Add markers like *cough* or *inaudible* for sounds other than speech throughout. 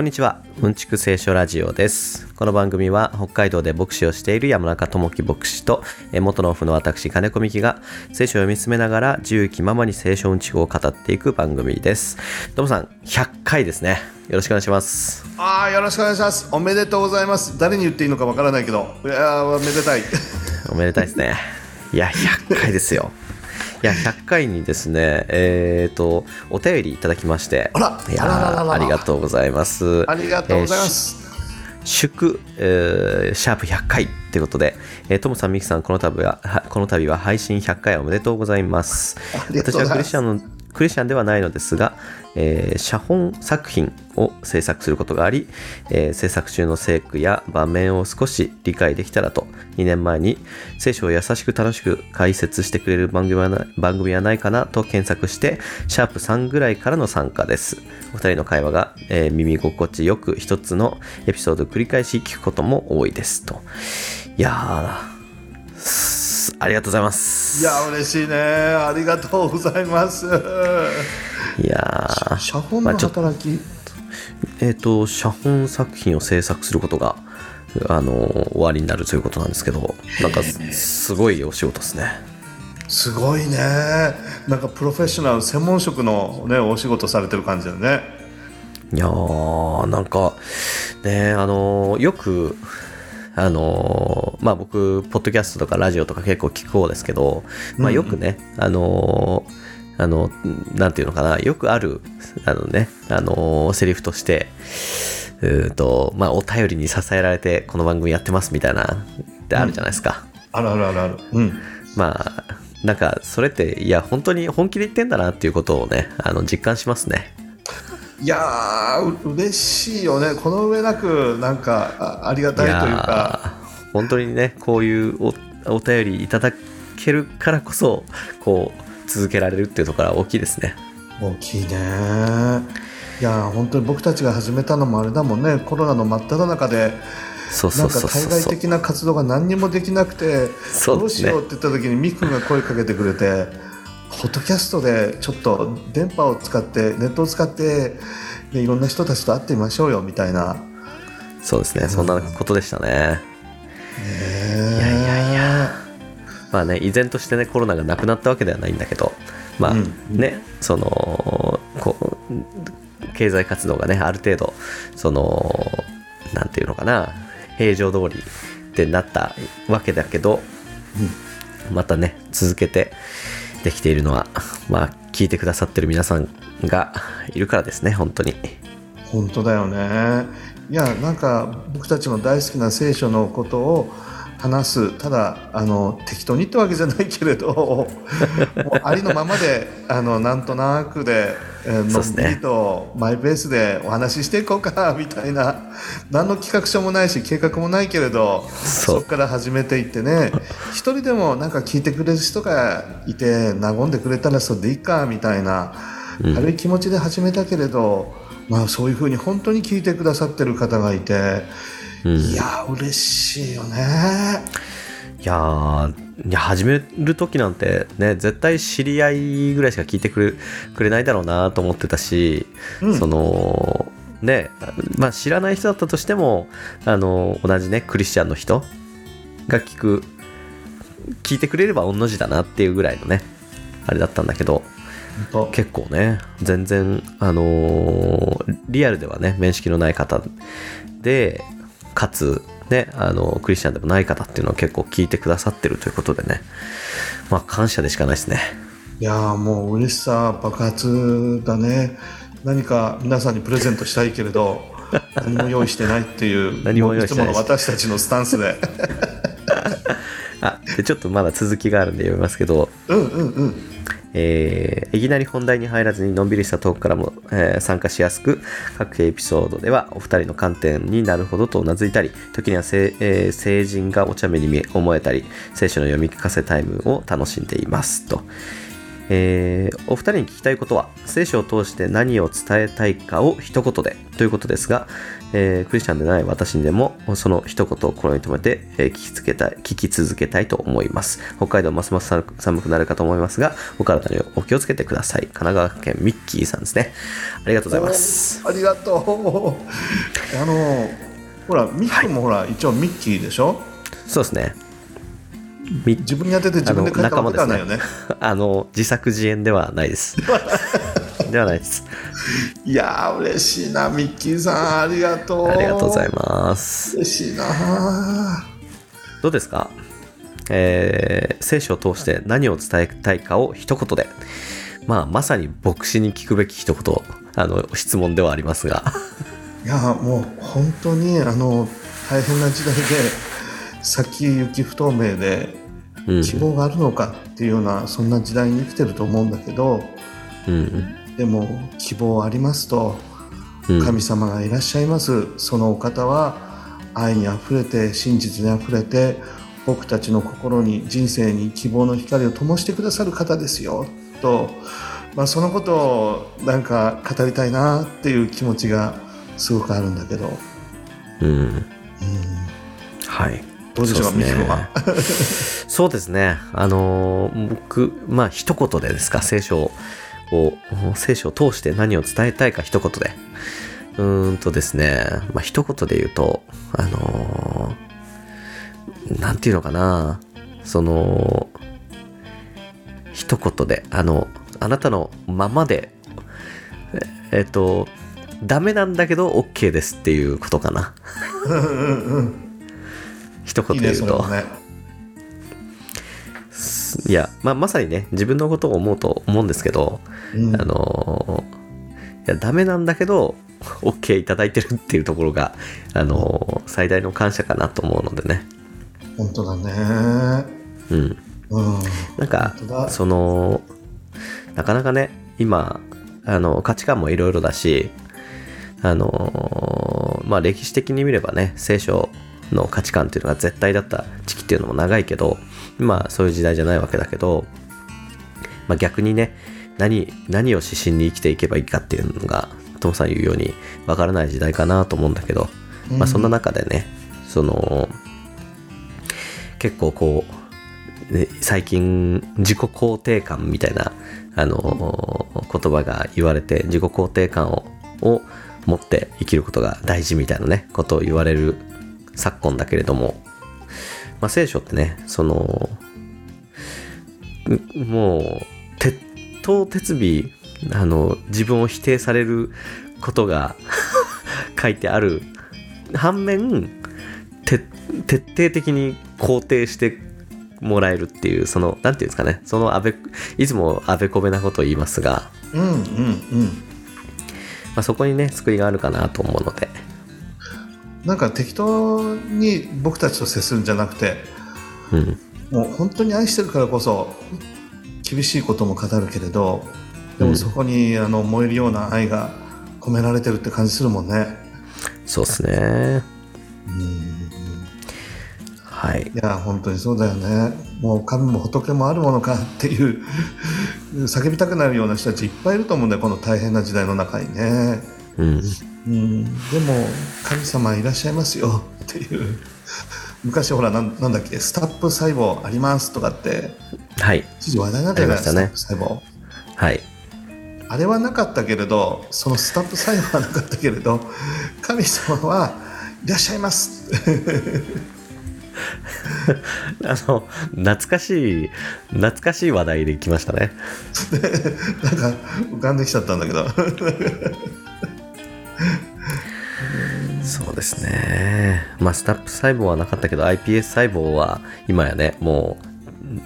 こんにちは。うんちく聖書ラジオです。この番組は北海道で牧師をしている山中智樹牧師とえー元のオフの私金子美希が聖書を読み進めながら自由気ままに聖書うんちくを語っていく番組です。どうもさん、100回ですね。よろしくお願いします。ああよろしくお願いしますおめでとうございます誰に言っていいのかわからないけどいやーめでたい *laughs* おめでたいですね。いや、100回ですよ。いや、100回にですね、えっ、と、お便りいただきまして、ありがとうございます。ありがとうございます、祝、えーシャープ100回ということで、えー、トモさん、ミキさん、この度は、はこの度は配信100回おめでとうございます。ます私はクリスチャンの、クリスチャンではないのですが、えー写本作品を制作することがあり、えー制作中の聖句や場面を少し理解できたらと、2年前に聖書を優しく楽しく解説してくれる番組はな番組はないかなと検索して、シャープ3ぐらいからの参加です。お二人の会話が、えー耳心地よく一つのエピソードを繰り返し聞くことも多いですと。いやー、ありがとうございます。いや嬉しいねありがとうございますいやー、写本の働き、えっ、と、写本作品を制作することが、あの終わりになるということなんですけど、なんかすすごいお仕事ですね。すごいね。なんかプロフェッショナル専門職のねお仕事されてる感じだよね。いやー、なんか、ね、あのよく、あのまあ僕、ポッドキャストとかラジオとか結構聞く方ですけど、まあよくね、あのあの、なんていうのかな、よくある、あのね、あのセリフとして、うーんと、まあお便りに支えられてこの番組やってますみたいな、ってあるじゃないですか。あるあるあるある。うん。まあ、なんか、それって、いや、本当に本気で言ってんだなっていうことをね、あの、実感しますね。いやーう嬉しいよね。この上なくなんかあありがたいというか。本当にねこういうおお便りいただけるからこそこう続けられるっていうところは大きいですね。大きいね。いや本当に僕たちが始めたのもあれだもんね。コロナの真っ只中でなんか対外的な活動が何にもできなくてどうしようって言った時にミックが声かけてくれてポッドキャストでちょっと電波を使ってネットを使って、ね、いろんな人たちと会ってみましょうよみたいな。そうですね。そんなことでしたね。いやいやいやいやまあね依然としてねコロナがなくなったわけではないんだけどまあうん。ねそのこう経済活動がねある程度そのなんていうのかな平常通りってなったわけだけど、またね続けてできているのはまあ聞いてくださってる皆さんがいるからですね本当に。本当だよね。いやなんか僕たちの大好きな聖書のことを話す。ただあの適当にってわけじゃないけれど *laughs* ありのままであのなんとなくで、えーのんびりとマイペースでお話ししていこうかみたいな。何の企画書もないし計画もないけれどそこから始めていってね。一人でもなんか聞いてくれる人がいて和んでくれたらそれでいいかみたいなうん。軽い気持ちで始めたけれど、まあ、そういうふうに本当に聞いてくださってる方がいて、うん。いやー嬉しいよね。いやーいや始める時なんてね絶対知り合いぐらいしか聞いてくれくれないだろうなと思ってたし、うん。そのねまあ知らない人だったとしてもあの同じねクリスチャンの人が聞く聞いてくれれば御の字だなっていうぐらいのねあれだったんだけど結構ね全然あのーリアルではね面識のない方でかつねあのクリスチャンでもない方っていうのは結構聞いてくださってるということでね。まあ感謝でしかないですね。いやーもう嬉しさ爆発だね。何か皆さんにプレゼントしたいけれど *laughs* 何も用意してないっていう何も用意してないいつもの私たちのスタンスで。*laughs* あでちょっとまだ続きがあるんで読みますけど。うんうんうんえーいきなり本題に入らずにのんびりしたトークからも、えー参加しやすく各エピソードではお二人の観点になるほどとうなずいたり時にはせ、えー成人がお茶目に見え思えたり聖書の読み聞かせタイムを楽しんでいます。と。えーお二人に聞きたいことは聖書を通して何を伝えたいかを一言で。ということですが、えークリスチャンでない私にでもその一言を心に留めて、えー聞きつけたい聞き続けたいと思います。北海道ますます寒くなるかと思いますがお体にお気をつけてください。神奈川県ミッキーさんですね。ありがとうございます。ありがとう。あのほらミックもほら、一応ミッキーでしょ？そうですね。み自分に当てて自分で書いたわけではないよね。*laughs* あの自作自演ではないです。*laughs* ではないです。いやー嬉しいなミッキーさんありがとう。ありがとうございすます。嬉しいな。どうですか？えー聖書を通して何を伝えたいかを一言で。まあまさに牧師に聞くべき一言あの質問ではありますが。*laughs* いやもう本当にあの大変な時代で先行き不透明でうん希望があるのかっていうようなそんな時代に生きてると思うんだけどうん。でも希望ありますとうん。神様がいらっしゃいます。そのお方は愛にあふれて真実にあふれて僕たちの心に人生に希望の光を灯してくださる方ですよ。と、まあ、そのことをなんか語りたいなっていう気持ちがすごくあるんだけど、うん。うん、はいどうでしょうかそうですねミキ君は。そうですね。あのー僕、まあ、一言でですか、聖書を、聖書を通して何を伝えたいか一言で。うーんとですね、まあ、一言で言うと、あのーなんていうのかな、その、一言で、あの、あなたのままで、ええっと、ダメなんだけど OK ですっていうことかな。*laughs* うんうんうん一いいね。いや、まあ、まさにね、自分のことを思うと思うんですけど、うんあのーいや、ダメなんだけど、OK いただいてるっていうところが、あのー最大の感謝かなと思うのでね。本当だね。うん。うん。なんかその、なかなかね、今、あの、価値観もいろいろだし、あのーまあ歴史的に見ればね、聖書の価値観っていうのが絶対だった時期っていうのも長いけど、今そういう時代じゃないわけだけど、まあ逆にね、何、何を指針に生きていけばいいかっていうのが、トモさん言うようにわからない時代かなと思うんだけど、まあそんな中でね、その、結構こう、ね最近自己肯定感みたいな、あのー言葉が言われて自己肯定感をを持って生きることが大事みたいなねことを言われる昨今だけれども、まあ、聖書ってねそのんもう鉄頭鉄尾あの自分を否定されることが *laughs* 書いてある。反面て徹底的に肯定してもらえるっていうそのなんていうんですかね。そのあべいつもあべこべなことを言いますが、うんうんうん。まあ、そこにね救いがあるかなと思うのでなんか適当に僕たちと接するんじゃなくて、うん。もう本当に愛してるからこそ厳しいことも語るけれどでうん。もそこにあの燃えるような愛が込められてるって感じするもんね。そうですね。うん。はい。いや本当にそうだよね。もう神も仏もあるものかっていう叫びたくなるような人たちいっぱいいると思うんだよこの大変な時代の中にね。うんうん、でも神様いらっしゃいますよ。*laughs* っていう。昔ほらなんなんだっけスタップ細胞ありますとかって。はい。一時話題になっね。スタップ細胞。はい。あれはなかったけれどそのスタップ細胞はなかったけれど *laughs* 神様はいらっしゃいます。*laughs* あの懐かしい懐かしい話題で来ましたね。なんか浮かんできちゃったんだけどそうですね。まあスタップ細胞はなかったけど iPS 細胞は今やねも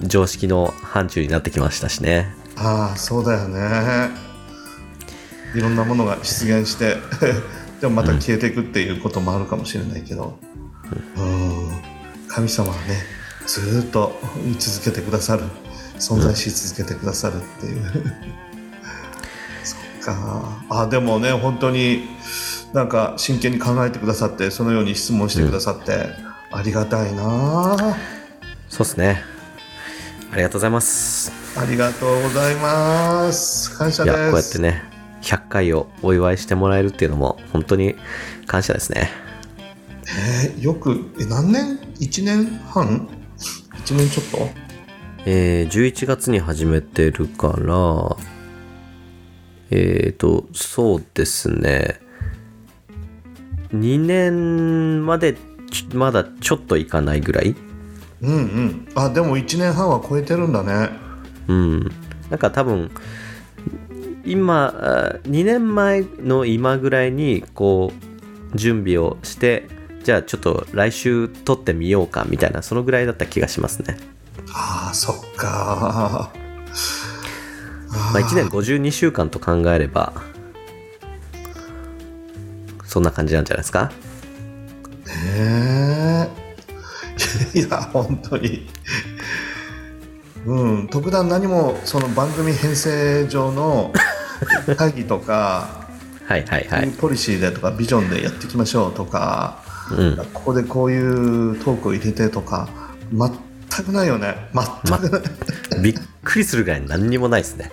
う常識の範疇になってきましたしね。ああそうだよね。いろんなものが出現して *laughs* でもまた消えていくっていうこともあるかもしれないけど、うん、神様はねずっと居続けてくださる。存在し続けてくださるっていう、か。あでもね本当になんか真剣に考えてくださってそのように質問してくださって、ありがたいな。そうですね。ありがとうございます。ありがとうございます。感謝です。いやこうやってね100回をお祝いしてもらえるっていうのも本当に感謝ですね。えーよくえ何年？1年半？1年ちょっと？えー11月に始めてるからえっ、とそうですね。2年までちまだちょっといかないぐらい？うんうん。あでも1年半は超えてるんだね。うん。なんか多分今あ2年前の今ぐらいにこう準備をしてじゃあちょっと来週撮ってみようかみたいなそのぐらいだった気がしますね。ああそっかまあ、1年52週間と考えればそんな感じなんじゃないですか？へえ *laughs* いや本当に。うん特段何もその番組編成上の会議とか、*laughs* はいはいはい。ポリシーでとかビジョンでやっていきましょうとか、うん。ここでこういうトークを入れてとか全くないよね。全くない、びっくりするぐらい何にもないですね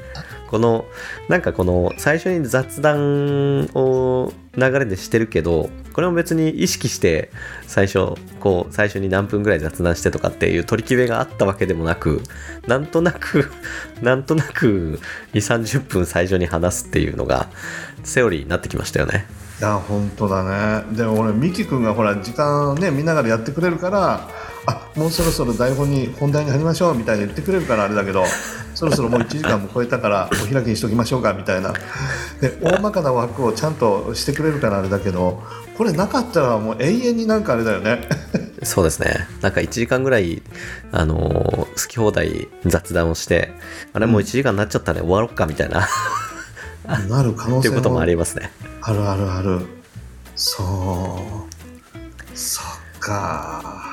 このなんかこの最初に雑談を流れでしてるけどこれも別に意識して最初こう最初に何分ぐらい雑談してとかっていう取り決めがあったわけでもなくなんとなく *laughs* なんとなく2 3 0分最初に話すっていうのがセオリーになってきましたよね。いや本当だね。でも俺ミキ君がほら時間ね見ながらやってくれるからあもうそろそろ台本に本題に入りましょうみたいに言ってくれるからあれだけど *laughs* そろそろもう1時間も超えたからお開きにしときましょうかみたいな。で大まかな枠をちゃんとしてくれるからあれだけどこれなかったらもう永遠になんかあれだよね。*laughs* そうですね。なんか1時間ぐらいあのー好き放題雑談をしてあれもう1時間になっちゃったね、終わろっかみたいな。なる可能性っていうことももありますね。あるあるある。そう。そっか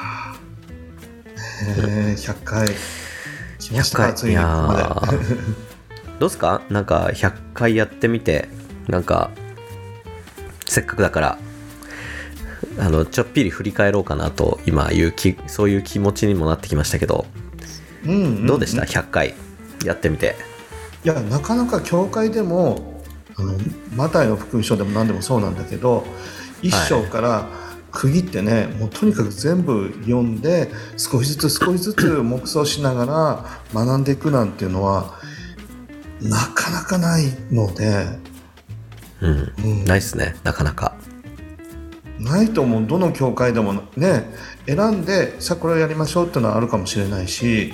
へえ100回。来ましたかついにここまで。ー。どうですか？なんか100回やってみてなんかせっかくだからあのちょっぴり振り返ろうかなと今いうきそういう気持ちにもなってきましたけど。うんうんうん。どうでした、100回。やってみて。いやなかなか教会でもあのマタイの福音書でも何でもそうなんだけど一章から区切ってね、もうとにかく全部読んで少しずつ少しずつ黙想しながら学んでいくなんていうのはなかなかないので、うん。うん。ないっすねなかなか。ないと思う。どの教会でもね選んでさあこれをやりましょうっていうのはあるかもしれないし、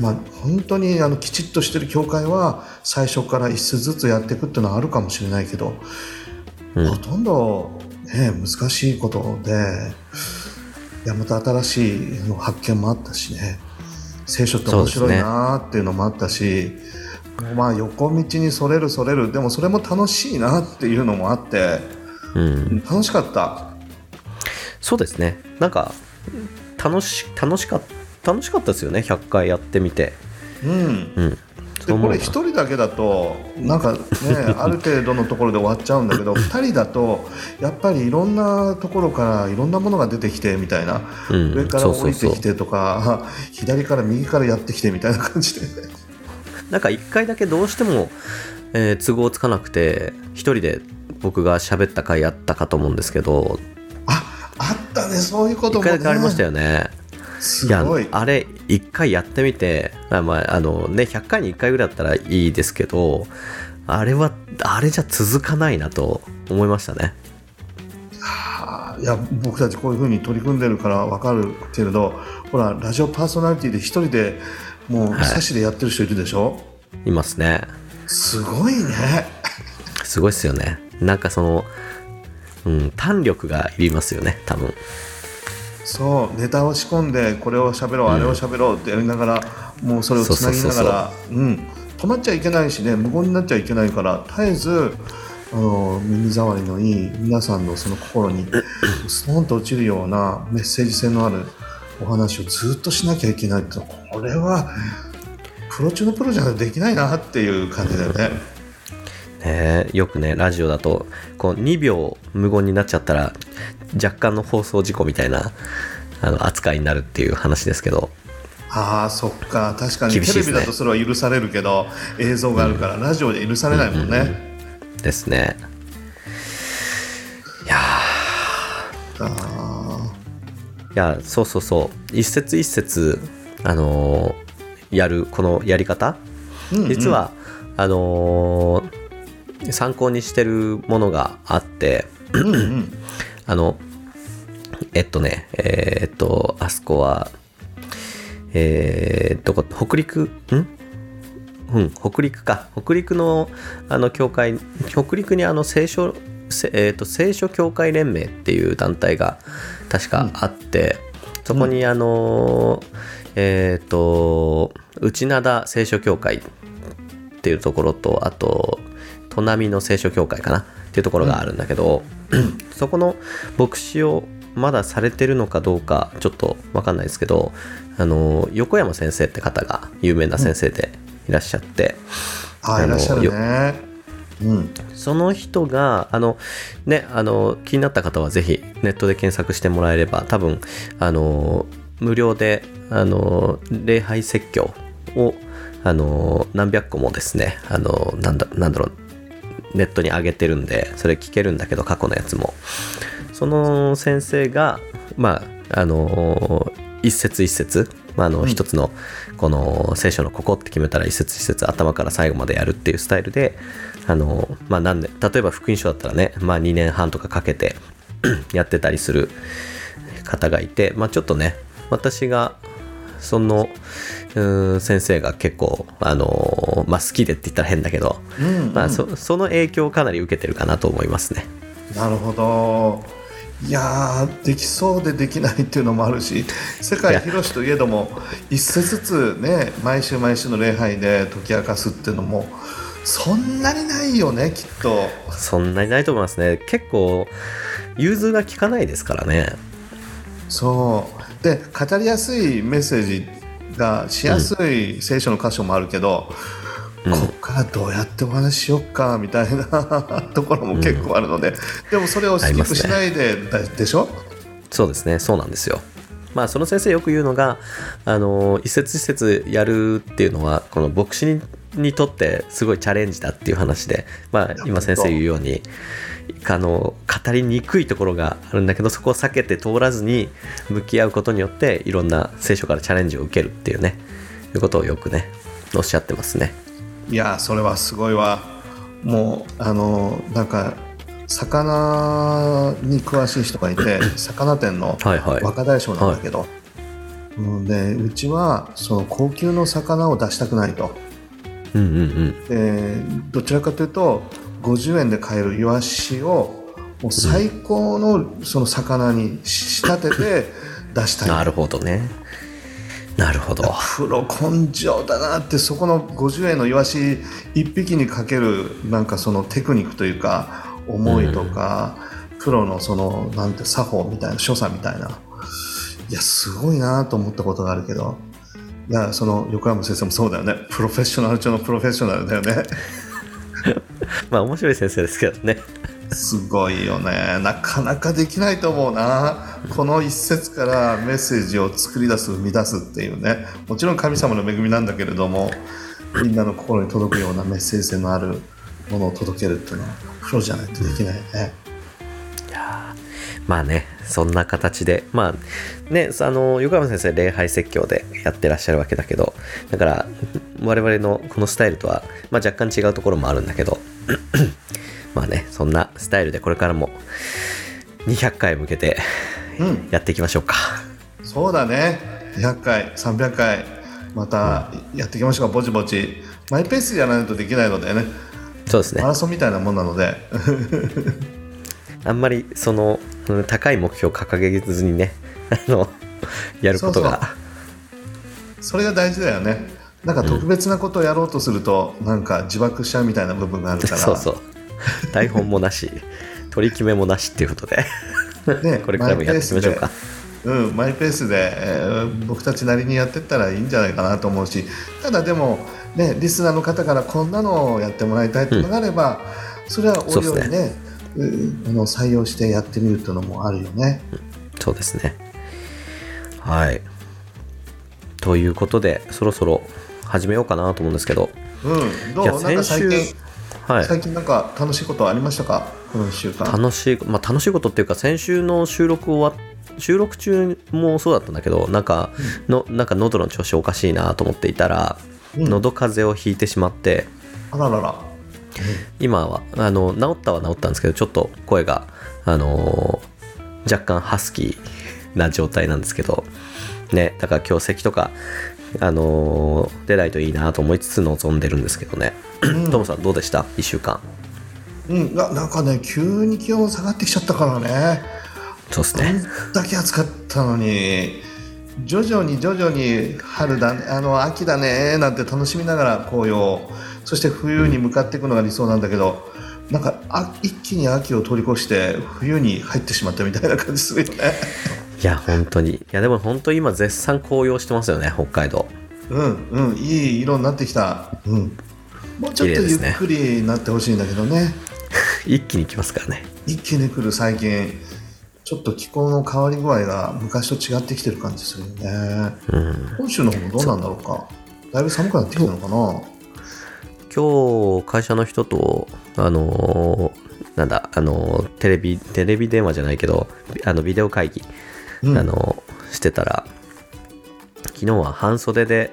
まあ、本当にあのきちっとしてる教会は最初から一節ずつやっていくっていうのはあるかもしれないけど、うん。ほとんど、ね、難しいことでいやまた新しいあの発見もあったしね。聖書って面白いなっていうのもあったし、まあ横道にそれるそれる。でもそれも楽しいなっていうのもあってうん。楽しかった。そうですね。なんか楽し楽しかった楽しかったですよね。100回やってみて。うん。うんでこれ一人だけだとなんかね *laughs* ある程度のところで終わっちゃうんだけど二人だとやっぱりいろんなところからいろんなものが出てきてみたいな、うん上から降りてきてとか *laughs* 左から右からやってきてみたいな感じで。*laughs* なんか1回だけどうしても、えー都合つかなくて1人で僕が喋った回あったかと思うんですけど。ああったねそういうこと1もね。回だけありましたよねすい。やごいあれ1回やってみてあまああのね100回に1回ぐらいだったらいいですけどあれはあれじゃ続かないなと思いましたね。はあいや僕たちこういうふうに取り組んでるから分かるけれどほらラジオパーソナリティで一人でもうはい差しでやってる人いるでしょ、いますね。すごいね。すごいっすよね。なんかそのうん胆力がいりますよね多分そうネタを仕込んでこれを喋ろう、あれを喋ろうってやりながらもうそれをつなぎながらうん。止まっちゃいけないしね無言になっちゃいけないから絶えずあの耳障りのいい皆さんのその心に *clears throat* ストーンと落ちるようなメッセージ性のあるお話をずっとしなきゃいけないってこれはプロ中のプロじゃできないなっていう感じだよね。ねよくねラジオだとこう2秒無言になっちゃったら若干の放送事故みたいなあの扱いになるっていう話ですけど。ああそっか。確かにテレビだとそれは許されるけど映像があるから、ラジオで許されないもんね、ですね。いやいやそうそうそう。一節一節あのーやるこのやり方？ーうんうん。実は、あのー参考にしてるものがあってうんうん。あのえっとねえーっとあそこはえー、どこ北陸？ん？うん北陸か。北陸のあの教会北陸にあの聖書せえーっと聖書教会連盟っていう団体が確かあって、そこにあのーえーっと内灘聖書教会っていうところとあと砺波の聖書教会かな？っていうところがあるんだけど、そこの牧師をまだされてるのかどうかちょっと分かんないですけどあの横山先生って方が有名な先生でいらっしゃって、ああのーいらっしゃるね。うん。その人があのねあの気になった方はぜひネットで検索してもらえれば多分あの無料であの礼拝説教をあの何百個もですねあのなんだなんだろうネットに上げてるんでそれ聞けるんだけど過去のやつも。その先生がまああの一節一節まあ、あのうん。一つのこの聖書のここって決めたら一節一節頭から最後までやるっていうスタイルであの、まあ、何年例えば福音書だったらね、まあ、2年半とかかけて *clears throat* やってたりする方がいて、まあ、ちょっとね私がそのうーん先生が結構あの、まあ、好きでって言ったら変だけど、うんうん。まあ、そその影響をかなり受けてるかなと思いますね。なるほど。いやーできそうでできないっていうのもあるし世界広しといえども一節ずつね毎週毎週の礼拝で解き明かすっていうのもそんなにないよねきっと。そんなにないと思いますね。結構融通が利かないですからね。そう。で語りやすいメッセージがしやすい聖書の箇所もあるけど、うん。こっからどうやってお話ししよっかみたいな *laughs* ところも結構あるので、でもそれをスキップしないでだでしょ？そうですね。そうなんですよ。まあその先生よく言うのがあの一節一節やるっていうのはこの牧師ににとってすごいチャレンジだっていう話でまあ今先生言うようにあの語りにくいところがあるんだけどそこを避けて通らずに向き合うことによっていろんな聖書からチャレンジを受けるっていうねいうことをよくねおっしゃってますね。いやそれはすごいわ。もうあのなんか魚に詳しい人がいて *coughs* 魚店のはいはい。若大将なんだけど、うんでうちはその高級の魚を出したくないと。うんうんうん。でどちらかというと50円で買えるイワシをもう最高のその魚に仕立てて出したい、なるほどね。なるほど。プロ根性だなってそこの50円のイワシ1匹にかけるなんかそのテクニックというか思いとか、プロのそのなんて作法みたいな所作みたいな。いやすごいなと思ったことがあるけど。いやその横山先生もそうだよね。プロフェッショナル中のプロフェッショナルだよね *laughs* まあ面白い先生ですけどね。すごいよね。なかなかできないと思うな。この一節からメッセージを作り出す生み出すっていうね。もちろん神様の恵みなんだけれどもみんなの心に届くようなメッセージ性のあるものを届けるっていうのはプロじゃないとできないよね、まあねそんな形で。まあねあの横山先生礼拝説教でやってらっしゃるわけだけどだから我々のこのスタイルとは、まあ、若干違うところもあるんだけど *clears throat* まあねそんなスタイルでこれからも200回向けてうん。やっていきましょうか、そうだね。200回300回またやっていきましょうか。ぼちぼち。マイペースじゃないとできないのでね。そうですね。マラソンみたいなもんなので。あんまりそのうん高い目標を掲げずにね *laughs* あのやることが。それが大事だよね。なんか特別なことをやろうとすると、なんか自爆しちゃうみたいな部分があるから。*laughs* そうそう。台本もなし *laughs* 取り決めもなしっていうことで。ねこれからもやっていきましょうか。うん、マイペースで、えー僕たちなりにやってったらいいんじゃないかなと思うし。ただでも、ね、リスナーの方からこんなのをやってもらいたいっていうのがあれば、それはおいおいねうんあの採用してやってみるっていうのもあるよね。そうですね。はい。ということでそろそろ始めようかなと思うんですけどうん、どう？なんか最近、先週はい最近なんか楽しいことありましたか？この1週間。楽しい、まあ、楽しいことっていうか先週の収録終わっ収録中もそうだったんだけどなんかのなんか喉の調子おかしいなと思っていたら、うん喉風邪をひいてしまってあららら。今はあの治ったは治ったんですけどちょっと声が、あのー若干ハスキーな状態なんですけどねだから今日咳とか、あのー出ないといいなと思いつつ臨んでるんですけどね、トムさんどうでした？1週間。うん、ななんかね、急に気温下がってきちゃったからね。こそうですね。んだけ暑かったのに、徐々に徐々に春だね、あの秋だねなんて楽しみながら紅葉、そして冬に向かっていくのが理想なんだけど、なんかあ一気に秋を通り越して冬に入ってしまったみたいな感じするよね。いや本当にいやでも本当に今絶賛紅葉してますよね北海道うんうん、いい色になってきた。うん。もうちょっとゆっくりになってほしいんだけどね。*laughs* 一気に来ますからね一気に来る最近、ちょっと気候の変わり具合が昔と違ってきてる感じするよね。うん本州の方もどうなんだろうか。だいぶ寒くなってきたのかな。今日会社の人とあのーなんだあのーテレビテレビ電話じゃないけどあのビデオ会議、うん。あのーしてたら昨日は半袖で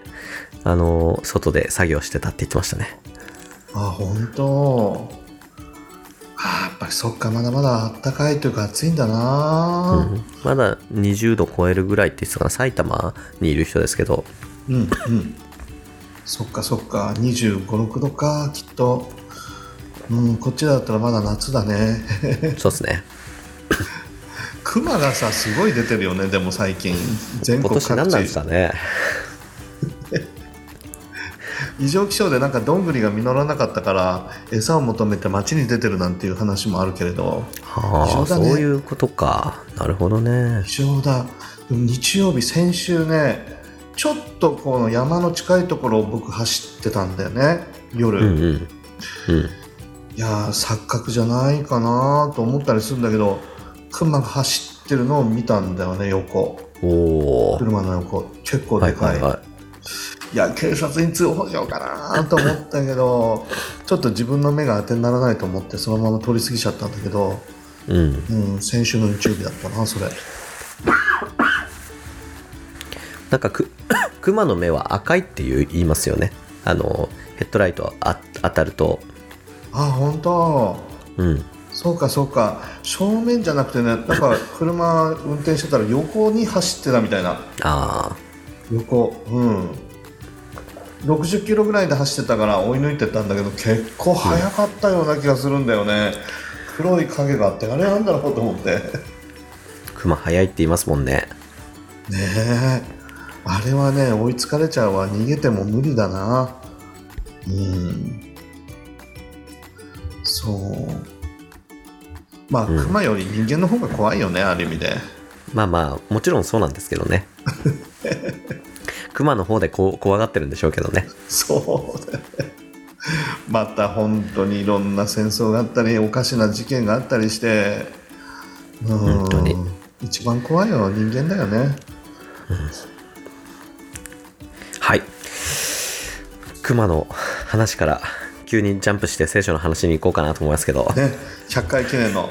あのー外で作業してたって言ってましたね。あ、本当。あやっぱりそっか、まだまだ暖かいというか暑いんだな。うん。まだ20度超えるぐらいって言ってたかな。埼玉にいる人ですけど。うん、うん、そっかそっか、25、6度か、きっと。うん、こっちだったらまだ夏だね。*laughs* そうですね熊がさ、すごい出てるよね、でも最近。全今国各年何なんです地。かね *laughs* 異常気象でなんかどんぐりが実らなかったから、餌を求めて街に出てるなんていう話もあるけれど、はあ、異常だねそういうことかなるほどね異常だ。日曜日、先週ね、ちょっとこの山の近いところを僕走ってたんだよね、夜。うんうん。うん。いやー錯覚じゃないかなと思ったりするんだけど熊が走ってるのを見たんだよね横。車の横。結構でかい,、はいはいはい。いや警察に通報しようかなと思ったけどちょっと自分の目が当てにならないと思ってそのまま通り過ぎちゃったんだけど、うん。うん、先週の日曜日だったなそれ。なんかく熊の目は赤いっていう言いますよね。あのヘッドライトあ当たると。あ本当。うん。そうかそうか。正面じゃなくてねなんか *laughs* 車運転してたら横に走ってたみたいな。あ横。うん。60キロぐらいで走ってたから追い抜いてったんだけど結構速かったような気がするんだよね、黒い影があってあれなんだろうと思って。ねあ熊速いって言いますもんねえあれはね追いつかれちゃうわ。逃げても無理だな。うん。そう。まあ、うん。熊より人間の方が怖いよねある意味で。まあまあもちろんそうなんですけどね。熊の方でこう怖がってるんでしょうけどね。そう。だね。また本当にいろんな戦争があったり、おかしな事件があったりして、うん。本当に。一番怖いよ、人間だよね。はい熊の話から急にジャンプして聖書の話に行こうかなと思いますけどね、100回記念の。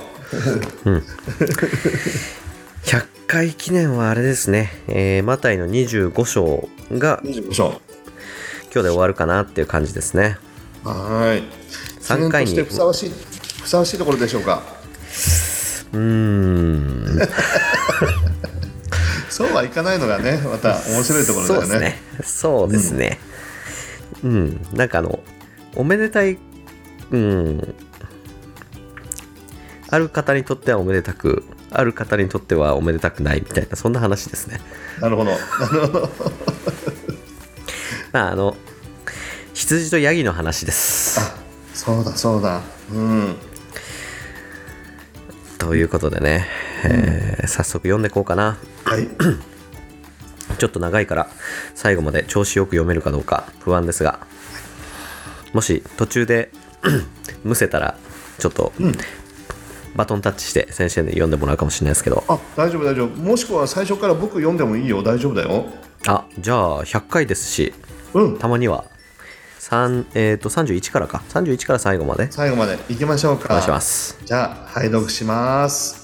100回記念はあれですね、えーマタイの25章が25章。今日で終わるかなっていう感じですねはーい。3回にふさわしい、ふさわしいところでしょうか？うーん *laughs* そうはいかないのがね、また面白いところだよね。そうですねそうですねうん、なんかあのおめでたいうんある方にとってはおめでたくある方にとってはおめでたくないみたいなそんな話ですねなるほど。なるほど。*laughs* まああの羊とヤギの話ですあ、そうだそうだ。うん。ということでね、えー早速読んでいこうかなはい。*laughs* ちょっと長いから最後まで調子よく読めるかどうか不安ですがもし途中で *coughs* むせたらちょっとうん。バトンタッチして先生に読んでもらうかもしれないですけどあ、大丈夫大丈夫。もしくは最初から僕読んでもいいよ。大丈夫だよ。あじゃあ100回ですしうんたまには3えっ、と31からか31から最後まで最後まで行きましょうかお願いしますじゃあ拝読します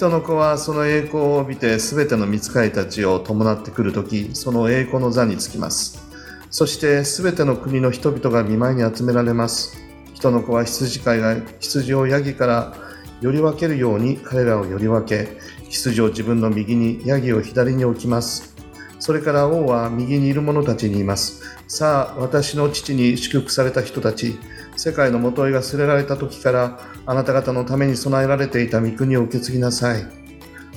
人の子はその栄光を見て全ての御使いたちを伴ってくるときその栄光の座につきます。そして全ての国の人々が見舞いに集められます。人の子は羊飼いが羊をヤギからより分けるように彼らをより分け羊を自分の右にヤギを左に置きます。それから王は右にいる者たちにいます。さあ私の父に祝福された人たち世界の元へが捨てられた時からあなた方のために備えられていた御国を受け継ぎなさい。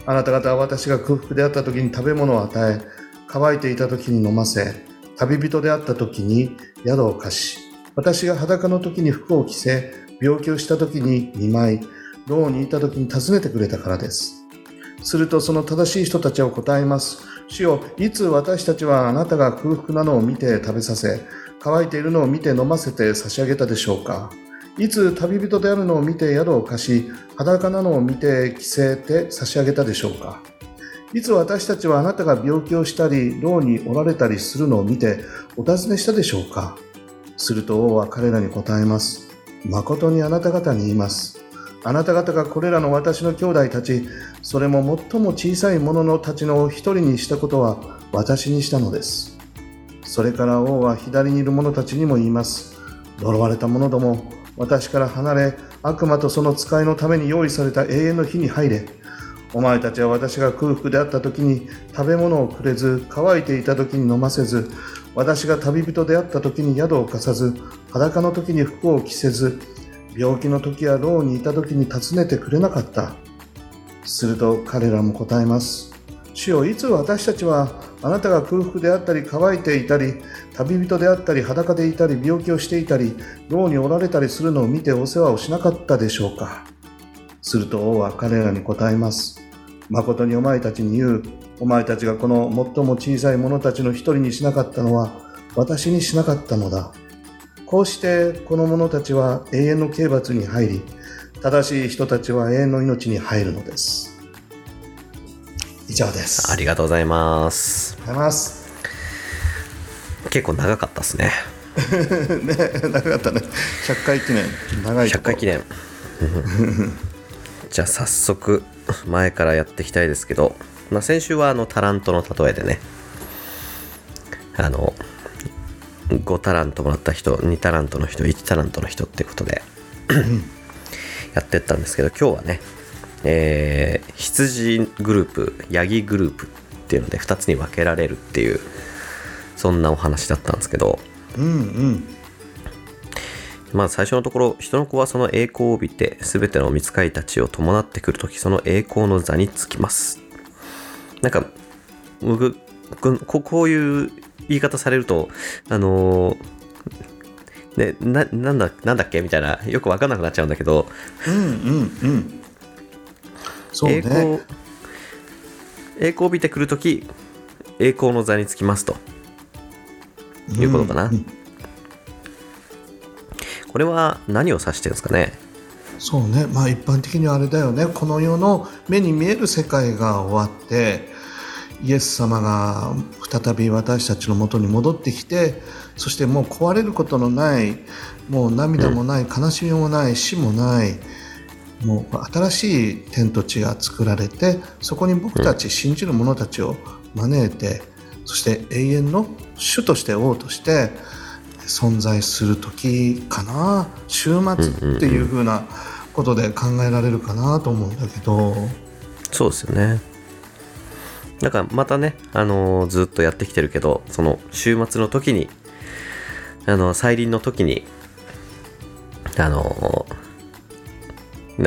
あなた方は私が空腹であった時に食べ物を与え乾いていた時に飲ませ旅人であった時に宿を貸し私が裸の時に服を着せ病気をした時に見舞い牢にいた時に訪ねてくれたからです。するとその正しい人たちは答えます。主よいつ私たちはあなたが空腹なのを見て食べさせ乾いているのを見て飲ませて差し上げたでしょうか。いつ旅人であるのを見て宿を貸し裸なのを見て着せて差し上げたでしょうか。いつ私たちはあなたが病気をしたり牢におられたりするのを見てお尋ねしたでしょうか。すると王は彼らに答えます。誠にあなた方に言います。あなた方がこれらの私の兄弟たちそれも最も小さい者のたちの一人にしたことは私にしたのです。それから王は左にいる者たちにも言います。呪われた者ども私から離れ悪魔とその使いのために用意された永遠の日に入れ。お前たちは私が空腹であった時に食べ物をくれず乾いていた時に飲ませず私が旅人であった時に宿を貸さず裸の時に服を着せず病気の時や牢にいた時に訪ねてくれなかった。すると彼らも答えます。主よいつ私たちはあなたが空腹であったり乾いていたり旅人であったり裸でいたり病気をしていたり牢におられたりするのを見てお世話をしなかったでしょうか。すると王は彼らに答えます。誠にお前たちに言う。お前たちがこの最も小さい者たちの一人にしなかったのは私にしなかったのだ。こうしてこの者たちは永遠の刑罰に入り正しい人たちは永遠の命に入るのです。以上です。ありがとうございます。ございます。結構長かったですね。*laughs* ね長かったね。100回記念。長いと100こ回記念。*laughs* じゃあ早速前からやっていきたいですけど、まあ、先週はあのタラントの例えでね。あの5タラントもらった人2タラントの人1タラントの人ってことで。*laughs* やってったんですけど今日はねえー羊グループヤギグループっていうので2つに分けられるっていうそんなお話だったんですけど。うんうん。まず最初のところ人の子はその栄光を帯びて全ての御使いたちを伴ってくるときその栄光の座につきます。なんか僕ここういう言い方されるとあのーね、ななんだなんだっけ？みたいなよく分かんなくなっちゃうんだけど、うんうんうんそう栄光ね栄光を帯びてくるとき栄光の座につきますと。いうことかな、うんうん。これは何を指してるんですかね？そうね。まあ一般的にはあれだよね。この世の目に見える世界が終わってイエス様が再び私たちのもとに戻ってきてそしてもう壊れることのないもう涙もない、悲しみもない死もないもう新しい天と地が作られてそこに僕たち信じる者たちを招いてそして永遠の主として王として存在する時かな週末っていう風なことで考えられるかなと思うんだけど。そうですよね。だかまたね、あのーずっとやってきてるけどその週末の時にあの再臨の時にあのー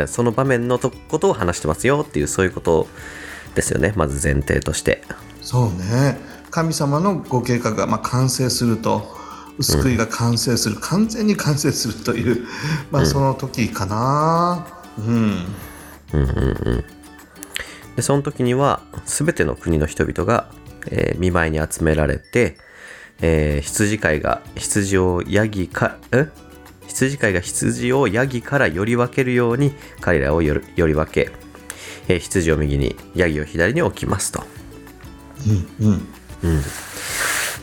その場面のとことを話してますよっていうそういうことですよね。まず前提として。そうね。神様のご計画がまあ完成すると救いが完成する、完全に完成するという、まあ、その時かな。うん。でその時には全ての国の人々が、えー見舞いに集められて、えー羊飼いが羊をヤギかえ？羊飼いが羊をヤギからより分けるように彼らをより分け、えー羊を右にヤギを左に置きますと。うんうん。うん、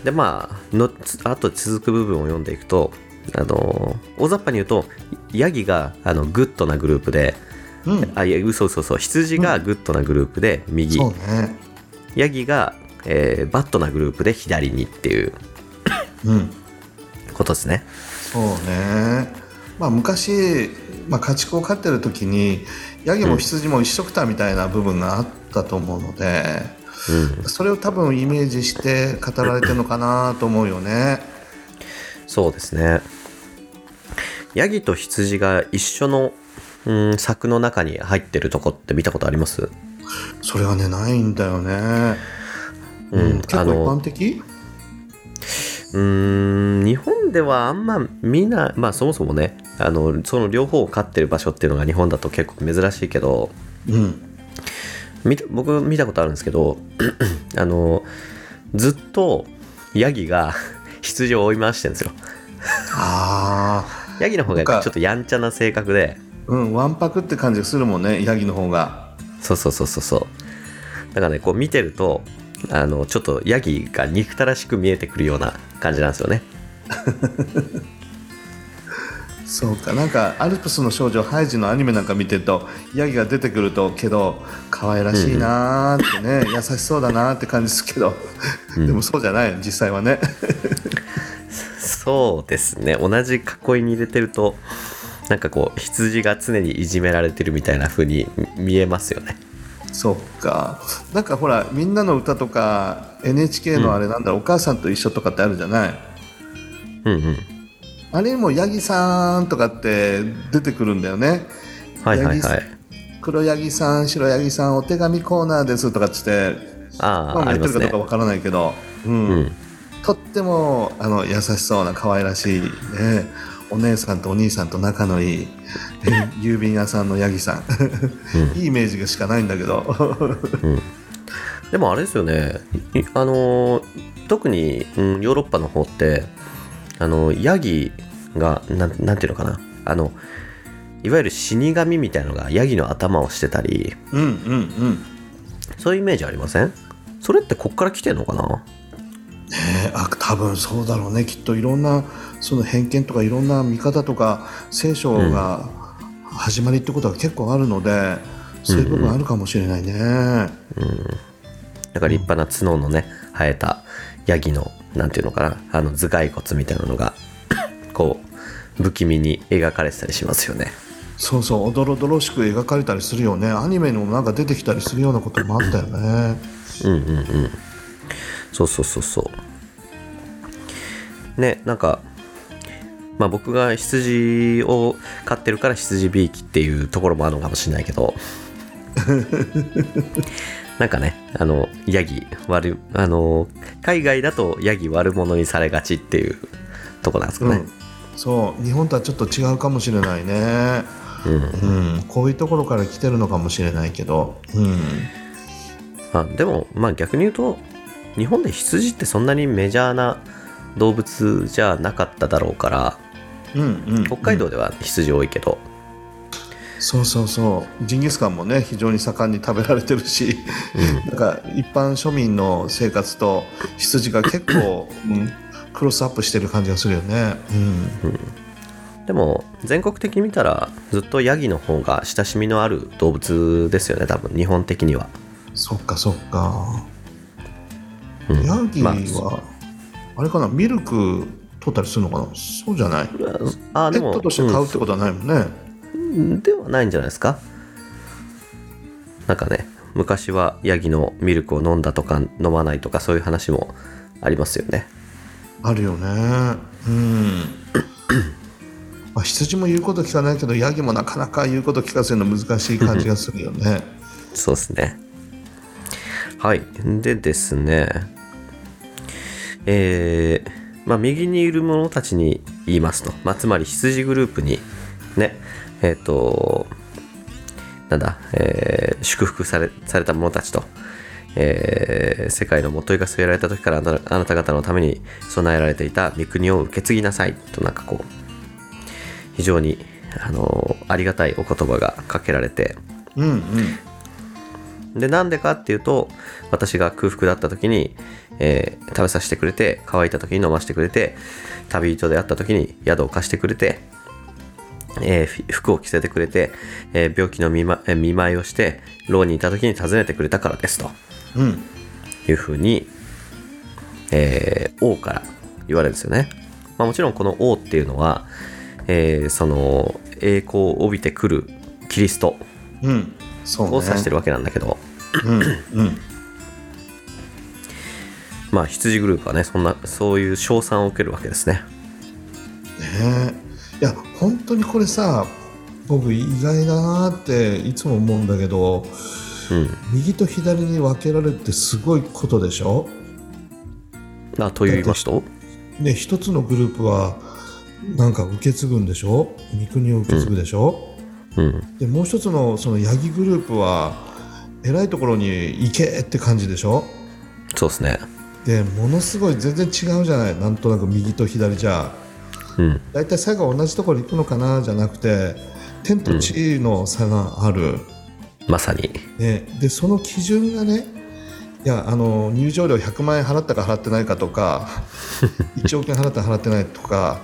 でまあのあと続く部分を読んでいくとあの大雑把に言うとヤギがあのグッドなグループで、うん。あいや嘘嘘嘘。羊がグッドなグループで右、そうね。ヤギが、えーバッドなグループで左にっていううん。ことですねそうね。まあ昔、まあ、家畜を飼ってる時にヤギも羊も一緒くたみたいな部分があったと思うので、うん。それを多分イメージして語られてるのかなと思うよね。そうですね。ヤギと羊が一緒の、うん、柵の中に入ってるとこって見たことあります？それはねないんだよね、うん。結構一般的？うーん日本ではあんま見ないまあそもそもねあのその両方を飼ってる場所っていうのが日本だと結構珍しいけどうん。見た僕見たことあるんですけど *clears throat* あのずっとヤギが *laughs* 羊を追い回してるんですよ。あヤギの方がちょっとやんちゃな性格で。あうんわんぱくって感じがするもんねヤギの方が。そうそうそうそうそう。だからねこう見てるとあのちょっとヤギが憎たらしく見えてくるような感じなんですよね。*laughs* そうかなんかアルプスの少女ハイジのアニメなんか見てるとヤギが出てくるとけど可愛らしいなーってね、*laughs* 優しそうだなーって感じですけど、でもそうじゃない実際はね。そうですね。同じ囲いに入れてるとなんかこう羊が常にいじめられてるみたいな風に見えますよねそうか。なんかほら「みんなの歌とか NHK のあれなんだろう、お母さんと一緒とかってあるじゃない？うんうん。あれにもヤギさんとかって出てくるんだよね。はいはいはい。黒ヤギさん白ヤギさんお手紙コーナーですとかっつってああまあ、やってるかどうかわからないけど、うん。うん。とってもあの優しそうな可愛らしい、ね、お姉さんとお兄さんと仲のいい、ね郵便屋さんのヤギさん、*laughs* いいイメージがしかないんだけど。でもあれですよね。いあのー特に、うん、ヨーロッパの方ってあのヤギがなんなんていうのかな。あのいわゆる死神みたいのがヤギの頭をしてたり。うんうんうん。そういうイメージありません？それってこっから来てんのかな？ね。あ多分そうだろうね。きっといろんなその偏見とかいろんな見方とか聖書が始まりってことは結構あるので、そういう部分あるかもしれないね。だから立派な角のね生えたヤギのなんていうのかな。あの頭蓋骨みたいなのが *coughs* こう不気味に描かれてたりしますよね。そうそう。おどろおどろしく描かれたりするよね。アニメにもなんか出てきたりするようなこともあったよね。うんうんうん。そうそうそうそうねなんかまあ僕が羊を飼ってるから羊びいきっていうところもあるのかもしれないけど。*laughs* なんかねあのヤギ悪あの海外だとヤギ悪者にされがちっていうとこなんですかね。うん、そう日本とはちょっと違うかもしれないね。うん、こういうところから来てるのかもしれないけど。うん。あでもまあ逆に言うと日本で羊ってそんなにメジャーな動物じゃなかっただろうからうんうん。北海道では羊多いけど、そうそうそう。ジンギスカンもね非常に盛んに食べられてるし、*laughs* なんか一般庶民の生活と羊が結構、うん、クロスアップしてる感じがするよね。うん。でも全国的に見たらずっとヤギの方が親しみのある動物ですよね多分。日本的には、そっかそっか。うん。ヤギまは、あれかなミルク取ったりするのかな？そうじゃない？ああでもペットとして飼うってことはないもんね。うんではないんじゃないですか？なんかね昔はヤギのミルクを飲んだとか飲まないとかそういう話もありますよねあるよね。うん。まあ、羊も言うこと聞かないけどヤギもなかなか言うこと聞かせるの難しい感じがするよね。そうですね。はい。でですね、えー、まあ、右にいる者たちに言いますと、まあ、つまり羊グループに、ね、えっ、と、なんだ、えー祝福されされた者たちと、えー世界のもといが据えられた時からあなた方のために備えられていた御国を受け継ぎなさい。となんかこう非常にあのありがたいお言葉がかけられて。うんうん。でなんでかっていうと私が空腹だった時に、えー食べさせてくれて乾いた時に飲ませてくれて旅人であった時に宿を貸してくれて、えーふ服を着せてくれて、えー病気の見,、まえー見舞いをして牢にいた時に訪ねてくれたからですと。うん。いうふうに、えー王から言われるんですよね、まあ、もちろんこの王っていうのは、えーその栄光を帯びてくるキリストを指してるわけなんだけど、うん。うんまあ羊グループはねそんなそういう称賛を受けるわけですね。ねえ。いや本当にこれさ僕意外だなっていつも思うんだけどうん。右と左に分けられるってすごいことでしょ？あと言いますと？ね一つのグループはなんか受け継ぐんでしょ？三国を受け継ぐでしょ、うん。でもう一つのそのヤギグループは偉いところに行けって感じでしょ？そうですねでものすごい全然違うじゃない。なんとなく右と左じゃ。うん。大体最後同じところ行くのかなじゃなくて天と地の差がある、まさに。ね、でその基準がねいやあの入場料100万円払ったか払ってないかとか *laughs* 1億円払ったか払ってないとか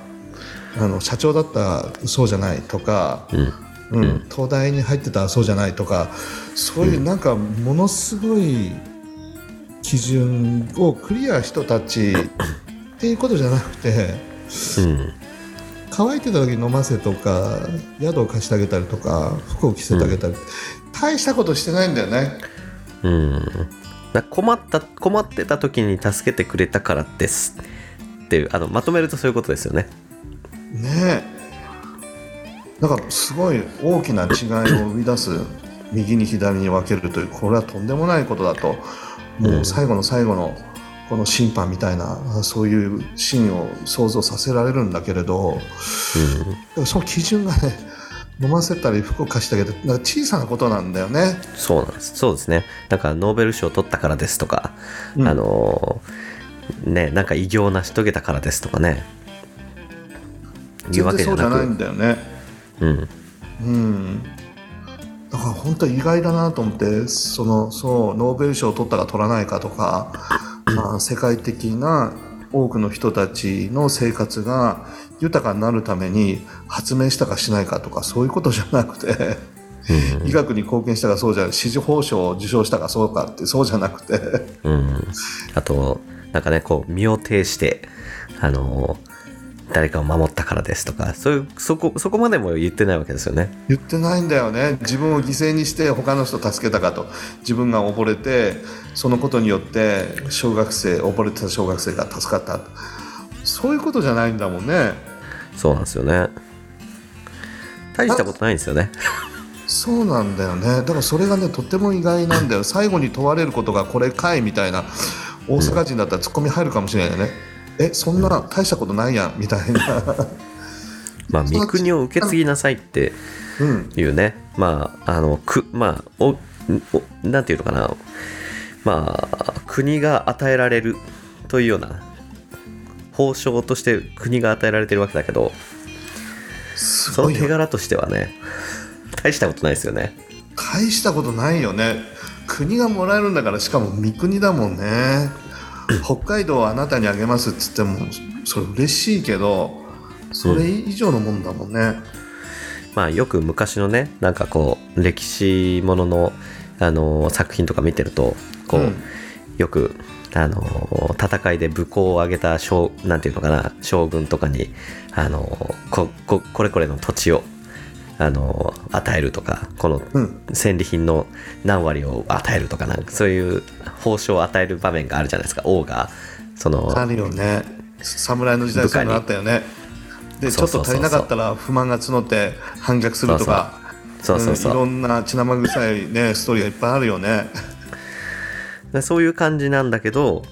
あの社長だったらそうじゃないとか、うん。うん。東大に入ってたらそうじゃないとかそういうなんかものすごい基準をクリア人たちっていうことじゃなくてうん乾いてた時に飲ませとか宿を貸してあげたりとか服を着せてあげたり、大したことしてないんだよね。うん。な困った困ってた時に助けてくれたからですっていうあのまとめるとそういうことですよね。ねえ。なんかすごい大きな違いを生み出す右に左に分けるというこれはとんでもないことだともう最後の最後のこの審判みたいなそういうシーンを想像させられるんだけれどでもその基準がね飲ませたり服を貸してあげて小さなことなんだよね。そうなんです。そうですね。だからノーベル賞を取ったからですとか、うん。あのーねなんか偉業を成し遂げたからですとかね。いう全わけじゃな然そうじゃないくん。だよね。うん。うん、だから本当に意外だなと思ってそのそうノーベル賞を取ったか取らないかとか、まあ、世界的な多くの人たちの生活が豊かになるために発明したかしないかとかそういうことじゃなくて医学に貢献したかそうじゃない支持報奨を受賞したかそうかってそうじゃなくて。うん。あとなんかねこう身を挺してあのー誰かを守ったからですとかそういうそこそこまでも言ってないわけですよね。言ってないんだよね。自分を犠牲にして他の人を助けたかと。自分が溺れてそのことによって小学生溺れてた小学生が助かった。そういうことじゃないんだもんね。そうなんですよね。大したことないんですよね。そうなんだよね。だからそれがねとっても意外なんだよ。最後に問われることがこれかいみたいな大阪人だったらツッコミ入るかもしれないよね、えそんな大したことないやんみたいな。*laughs* まあ三国を受け継ぎなさいってうん。いうね。まああのくまあおおなんていうのかな。まあ国が与えられるというような報奨として国が与えられてるわけだけどその手柄としてはね大したことないですよね。大したことないよね。国がもらえるんだからしかも三国だもんね *laughs* 北海道はあなたにあげますっつってもそれ嬉しいけどそれ以上のもんだもんね、まあよく昔のねなんかこう歴史もののあの作品とか見てるとこう、うん。よくあの戦いで武功を挙げた将なんていうのかな将軍とかにあのこここれこれの土地をあの与えるとかこのうん。戦利品の何割を与えるとかなんかそういう報奨を与える場面があるじゃないですか。王がそのあるよね侍の時代そういうのあったよね。でちょっと足りなかったら不満が募って反逆するとか。そうそう。そううんいろんな血生臭いねストーリーがいっぱいあるよね。でそういう感じなんだけど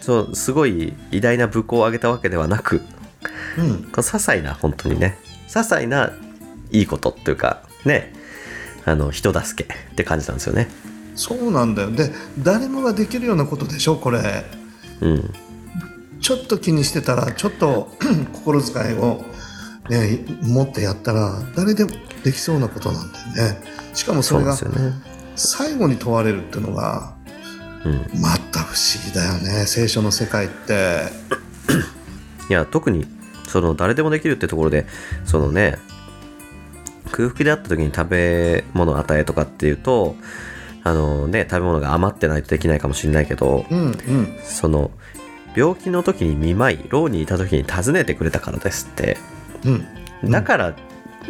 そうすごい偉大な武功を挙げたわけではなくうん。些細な本当にね。些細ないいことっていうかねあの人助けって感じなんですよね。そうなんだよ。で誰もができるようなことでしょこれ。うん。ちょっと気にしてたらちょっと *clears throat* 心遣いを、ね、持ってやったら誰でもできそうなことなんだよね。しかもそれが最後に問われるっていうのがうん、また不思議だよね。聖書の世界って。いや特にその誰でもできるってところでそのね空腹であった時に食べ物を与えとかっていうとあのね食べ物が余ってないとできないかもしれないけどうんうん。その病気の時に見舞い牢にいた時に訪ねてくれたからですって。うんだから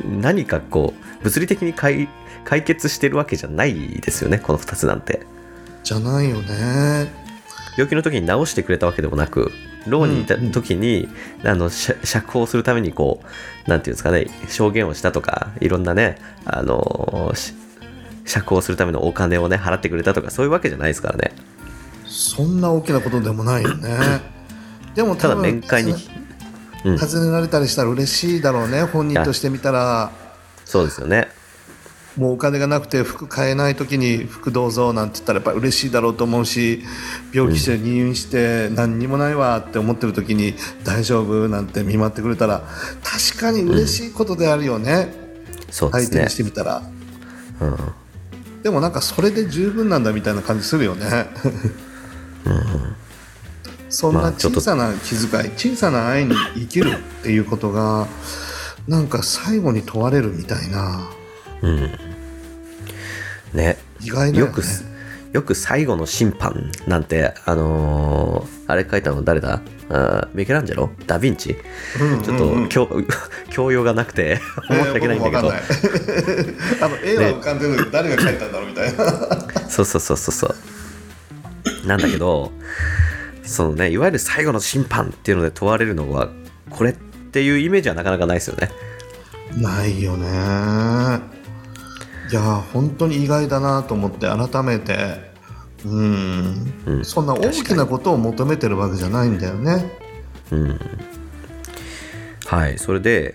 何かこう物理的に解解決してるわけじゃないですよねこの2つなんて。じゃないよね。病気の時に治してくれたわけでもなく牢にいた時に、あの釈釈放するためにこうなんていうんですかね証言をしたとかいろんなねあのし釈放するためのお金をね払ってくれたとかそういうわけじゃないですからね。そんな大きなことでもないよね。*laughs* でもただ面会にうん。尋ねられたりしたら嬉しいだろうね本人としてみたら。そうですよねもうお金がなくて服買えない時に服どうぞなんて言ったらやっぱり嬉しいだろうと思うし病気して入院して何にもないわって思ってる時に大丈夫なんて見舞ってくれたら確かに嬉しいことであるよね、そうですね。相手にしてみたら。うん。でもなんかそれで十分なんだみたいな感じするよね、そんなまあちょっと小さな気遣い小さな愛に生きるっていうことがなんか最後に問われるみたいな。うんね。意外だよね。よくすよく最後の審判なんてあのーあれ書いたの誰だ？あーミケランジェロ？ダ・ヴィンチ？うんちょっと、うんうん教教養がなくて申し訳ないんだけど、*laughs* あの絵は浮かんでるけど誰が描いたんだろうみたいな。そうそうそうそうそう。なんだけどそのねいわゆる最後の審判っていうので問われるのはこれっていうイメージはなかなかないですよね。ないよねいや本当に意外だなと思って改めて。うん、うん。そんな大きなことを求めてるわけじゃないんだよね。うん。はいそれで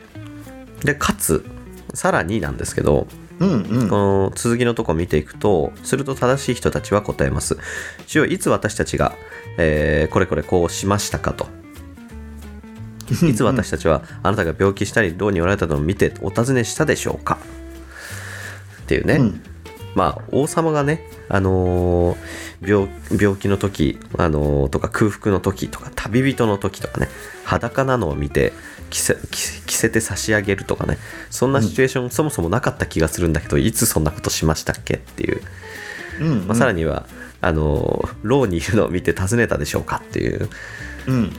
でかつさらになんですけどうんうん。この続きのとこ見ていくと、すると正しい人たちは答えます。主よいつ私たちが、えーこれこれこうしましたかと。*laughs* いつ私たちはあなたが病気したり牢におられたのを見てお尋ねしたでしょうかっていうね、うん。まあ王様がね、あのー病病気の時、あのーとか空腹の時とか旅人の時とかね裸なのを見て着せ着せて差し上げるとかねそんなシチュエーション、そもそもなかった気がするんだけどいつそんなことしましたっけっていう、うんまあ、さらにはあのー牢にいるのを見て尋ねたでしょうかっていう。うん。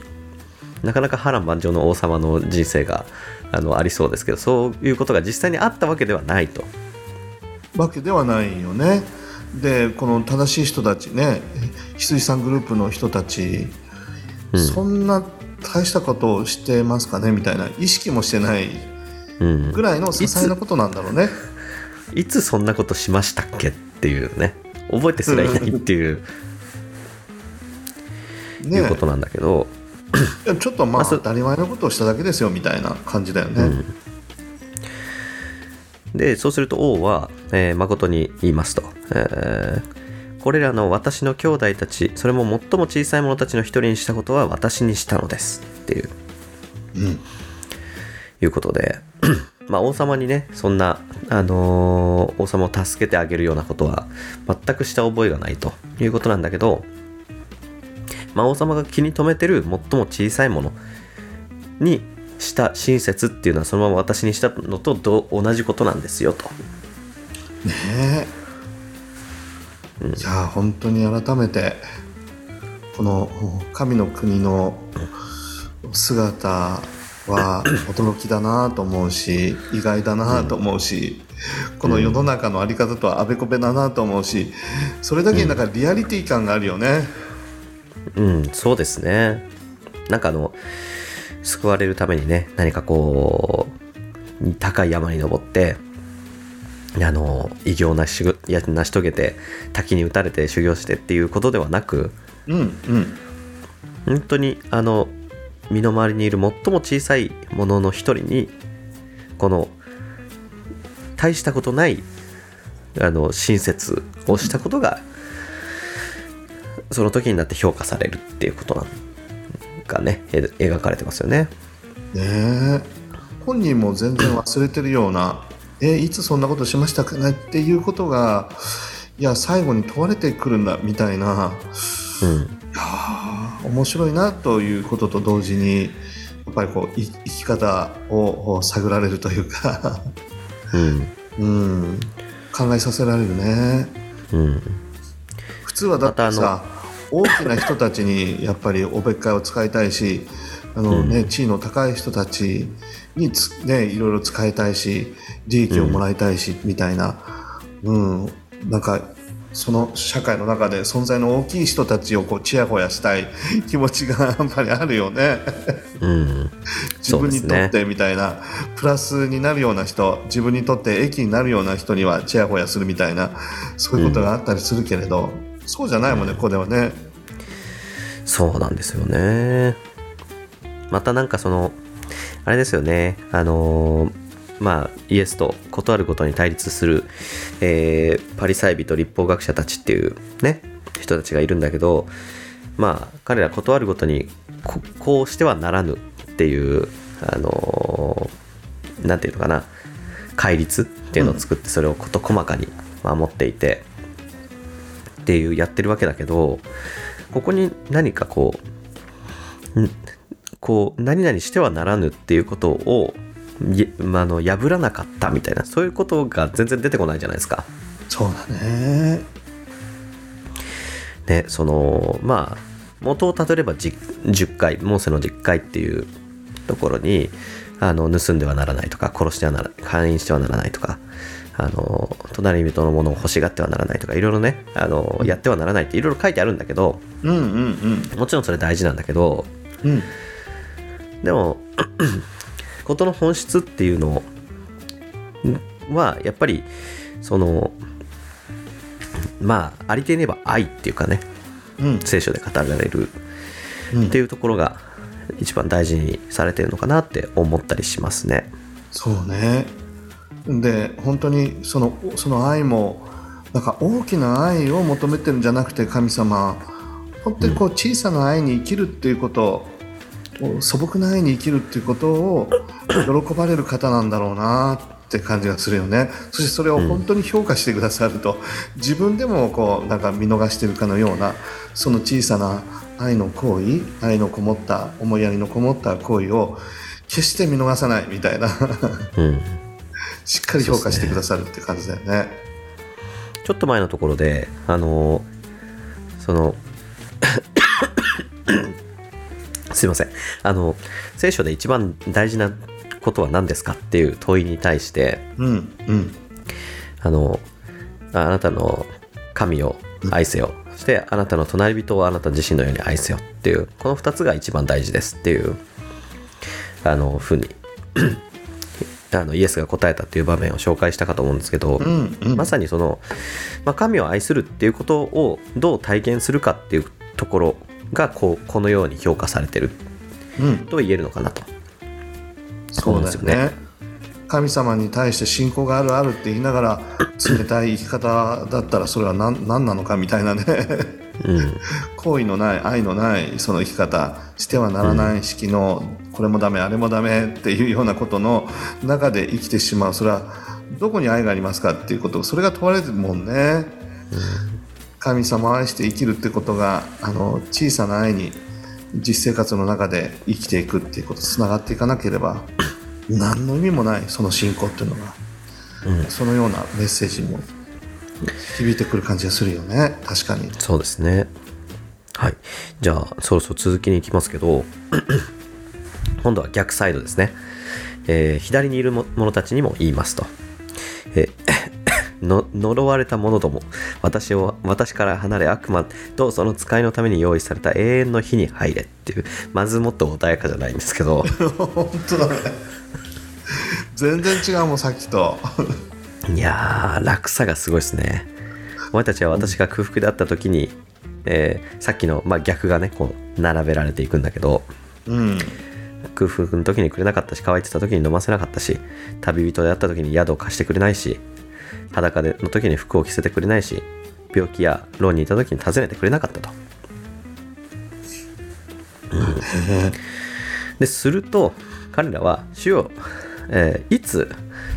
なかなか波乱万丈の王様の人生があのありそうですけどそういうことが実際にあったわけではないと。わけではないよね。でこの正しい人たちね羊さんグループの人たち、うん。そんな大したことをしてますかねみたいな意識もしてないうん。ぐらいの些細なことなんだろうね。いつそんなことしましたっけっていうね。覚えてすらいないっていう,、ね。いうことなんだけど、ちょっとまあ当たり前のことをしただけですよみたいな感じだよね、でそうすると王は、えー誠に言いますと、えーこれらの私の兄弟たちそれも最も小さい者たちの一人にしたことは私にしたのです。っていう。うん。いうことで。*clears throat* まあ王様にねそんな、あのー王様を助けてあげるようなことは全くした覚えがないと。いうことなんだけど、まあ、王様が気に留めてる最も小さいものにした親切っていうのはそのまま私にしたのとど同じことなんですよと。ねえ、いや本当に改めてこの神の国の姿は驚きだなと思うし意外だなと思うし、この世の中の在り方とはあべこべだなと思うしそれだけになんかリアリティ感があるよね。うん、そうですね。なんかあの、救われるためにね、何かこう、高い山に登って、あの、偉業を成しや成し遂げて、滝に打たれて修行してっていうことではなく、うんうん。本当にあの、身の回りにいる最も小さいものの一人に、この、大したことない、あの、親切をしたことが、その時になって評価されるっていうことなんがね、え描かれてますよね。ねえ。本人も全然忘れてるようなえいつそんなことしましたかねっていうことがいや最後に問われてくるんだみたいな。うん。いやー面白いなということと同時にやっぱりこうい生き方を探られるというか、うん。うん、考えさせられるね。うん。普通はだってさ大きな人たちにやっぱりおべっかいを使いたいしあの、ね地位の高い人たちにつ、ね、いろいろ使いたいし利益をもらいたいし、みたいな、うん、なんかその社会の中で存在の大きい人たちをこうちやほやしたい *laughs* 気持ちが *laughs* やっぱりあるよね。うん。*laughs* 自分にとってみたいな、プラスになるような人自分にとって益になるような人にはちやほやするみたいなそういうことがあったりするけれど、そうじゃないもんねここではね。そうなんですよね。またなんかその、あれですよね、あのーまあ、イエスと断ることに対立する、えーパリサイ人立法学者たちっていうね、人たちがいるんだけど、まあ、彼ら断るごとにこ、うしてはならぬっていう、あのーていうのかな、戒律っていうのを作って、それを事細かに守っていて、っていうやってるわけだけど、ここに何かこうんこう何々してはならぬっていうことをああの破らなかったみたいなそういうことが全然出てこないじゃないですか。そうだね。ねそのまあ元をたどればじ10回モーセの10回っていうところにあの盗んではならないとか殺してはなら勧誘してはならないとかあの隣人のものを欲しがってはならないとかいろいろねあのやってはならないっていろいろ書いてあるんだけどうんうんもちろんそれ大事なんだけどうんうんでも *clears throat* 事の本質っていうのはやっぱりそのまあありていに言えば愛っていうかねうん聖書で語られるうんっていうところが一番大事にされてるのかなって思ったりしますね。そうね。で本当にそのその愛もなんか大きな愛を求めてるんじゃなくて神様。本当にこう小さな愛に生きるっていうこと、素朴な愛に生きるっていうことを喜ばれる方なんだろうなって感じがするよね。そしてそれを本当に評価してくださると、自分でもこうなんか見逃してるかのようなその小さな愛の行為愛のこもった思いやりのこもった行為を決して見逃さないみたいな。うん、しっかり評価してくださるって感じだよね。ちょっと前のところであのその *coughs* すいません。あの聖書で一番大事なことは何ですかっていう問いに対してうんうん。あのああなたの神を愛せよ、そしてあなたの隣人をあなた自身のように愛せよっていうこの2つが一番大事ですっていうあのふうにあのイエスが答えたっていう場面を紹介したかと思うんですけど、うんうん。まさにその、まあ、神を愛するっていうことをどう体験するかっていうところがこうこのように評価されてるうん。と言えるのかなと。そうですよね。神様に対して信仰があるあるって言いながら冷たい生き方だったらそれは何何なのかみたいなねうん。好意のない愛のないその生き方してはならない式のこれもダメあれもダメっていうようなことの中で生きてしまう。それはどこに愛がありますかっていうことそれが問われてるもんね。神様を愛して生きるってことがあの小さな愛に実生活の中で生きていくっていうことつながっていかなければ *laughs* 何の意味もないその信仰っていうのが、うん。そのようなメッセージも響いてくる感じがするよね。確かに。そうですね。はい。じゃあそろそろ続きに行きますけど *clears throat* 今度は逆サイドですね、えー左にいるも者たちにも言いますと、えー *coughs* の呪われた者ども私を私から離れ悪魔とその使いのために用意された永遠の火に入れっていうまずもっと穏やかじゃないんですけど。*laughs* 本当だね。全然違うもんさっきといやー落差がすごいですね。お前たちは私が空腹であった時に、えーさっきの、まあ、逆がねこう並べられていくんだけどうん。空腹の時にくれなかったし乾いてた時に飲ませなかったし旅人であった時に宿を貸してくれないし裸での時に服を着せてくれないし病気や牢にいた時に訪ねてくれなかったと、うん。ですると彼らは主よ、えーいつ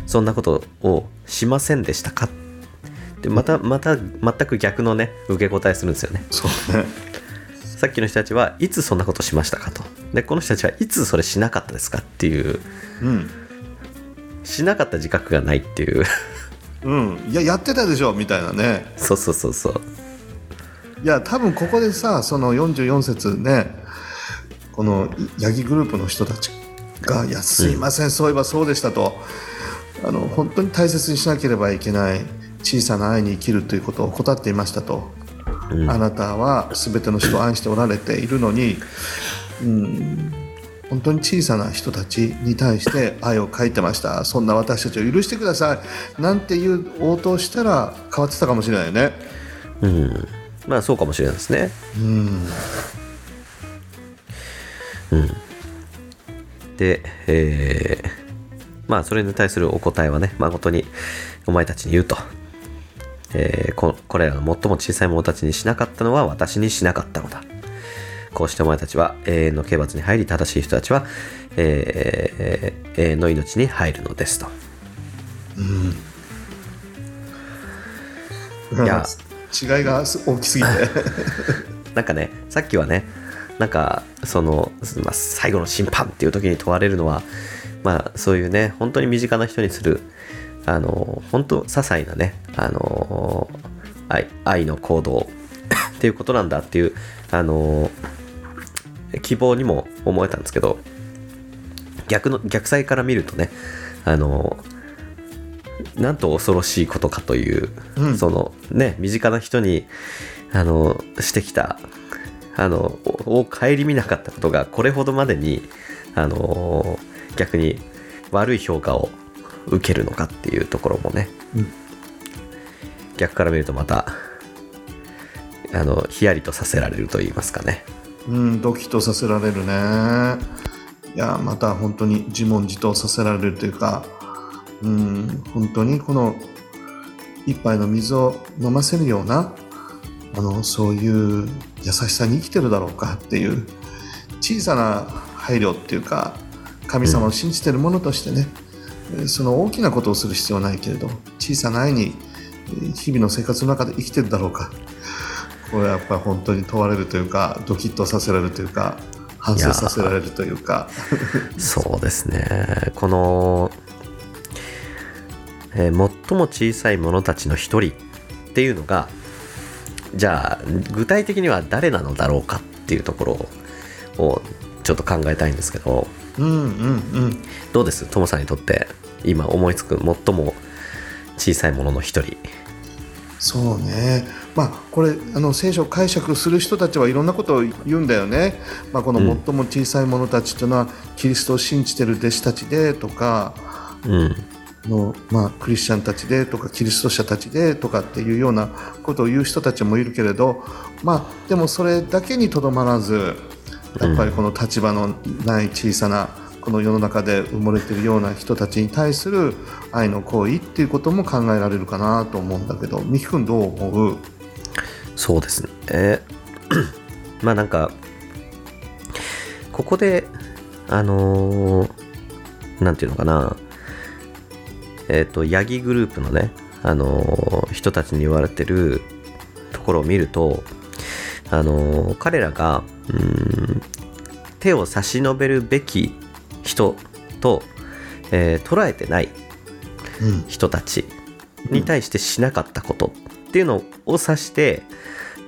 そんなことをしませんでしたか？でまたまた全く逆のね受け答えするんですよね。そうね。*laughs* さっきの人たちはいつそんなことしましたかと。でこの人たちはいつそれしなかったですかっていう。うん。しなかった自覚がないっていう。うん。いややってたでしょみたいなね。そうそうそうそう。いや多分ここでさその44節ねこのヤギグループの人たちが「いやすいません、そういえばそうでしたと」あの本当に大切にしなければいけない小さな愛に生きるということを怠っていましたと、うん。あなたは全ての人を愛しておられているのに、うん、本当に小さな人たちに対して愛を書いてました。そんな私たちを許してください。なんていう応答をしたら変わってたかもしれないよね。うん。まあそうかもしれないですね。うん。でえーまあそれに対するお答えはね誠にお前たちに言うと、えーここれらの最も小さい者たちにしなかったのは私にしなかったのだ。こうしてお前たちは永遠の刑罰に入り正しい人たちは、えー永遠の命に入るのですと。いや。違いが大きすぎて。*laughs* なんかねさっきはねなんかその、まあ、最後の審判っていう時に問われるのはまあそういうね本当に身近な人にするあの本当些細なねあの愛愛の行動 *coughs* っていうことなんだっていうあの希望にも思えたんですけど逆の逆サイから見るとねあのなんと恐ろしいことかという、うん。そのね身近な人にあのしてきたあのを顧みなかったことがこれほどまでにあの逆に悪い評価を受けるのかっていうところもね、うん。逆から見るとまたあのヒヤリとさせられると言いますかね。うんドキッとさせられるね。いやまた本当に自問自答させられるというかうん本当にこの一杯の水を飲ませるようなあのそういう優しさに生きてるだろうかっていう小さな配慮っていうか神様を信じてるものとしてね、えーその大きなことをする必要はないけれど小さな愛に日々の生活の中で生きてるだろうか。これはやっぱり本当に問われるというかドキッとさせられるというか反省させられるというか。そうですね。この、えー最も小さい者たちの一人っていうのがじゃあ具体的には誰なのだろうかっていうところをちょっと考えたいんですけどうんうんうん。どうです？トモさんにとって今思いつく最も小さいものの一人。そうね。まあこれあの聖書を解釈する人たちはいろんなことを言うんだよね、まあ、このうん最も小さい者たちというのは、キリストを信じてる弟子たちでとかうん。の、まあ、クリスチャンたちでとかキリスト者たちでとかっていうようなことを言う人たちもいるけれど、まあ、でもそれだけにとどまらずやっぱりこの立場のない小さなこの世の中で埋もれているような人たちに対する愛の行為っていうことも考えられるかなと思うんだけど美樹君どう思う？そうですね。えーまあなんか、ここで、あのーなんていうのかな、えっ、と、ヤギグループのね、あのー人たちに言われてるところを見ると、あのー彼らが、うーん手を差し伸べるべき人と、えー捉えてないうん。人たちに対してしなかったことっていうのを指して、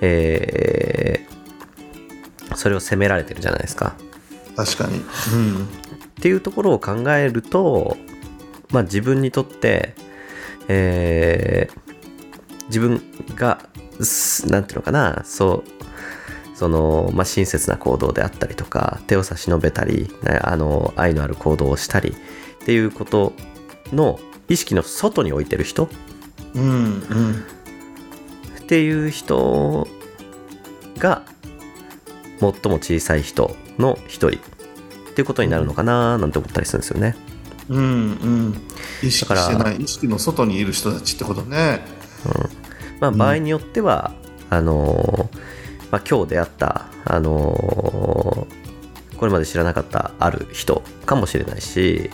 えーそれを責められてるじゃないですか。確かに、うん。っていうところを考えると、まあ、自分にとって、えー自分がすなんていうのかなそうその、まあ、親切な行動であったりとか手を差し伸べたりねあの愛のある行動をしたりっていうことの意識の外に置いてる人。うんうん。っていう人が最も小さい人の一人。っていうことになるのかななんて思ったりするんですよね。うんうん。意識してない。意識の外にいる人たちってことね。まあ、うん場合によっては、あのーまあ、今日出会った、あのーこれまで知らなかったある人かもしれないし、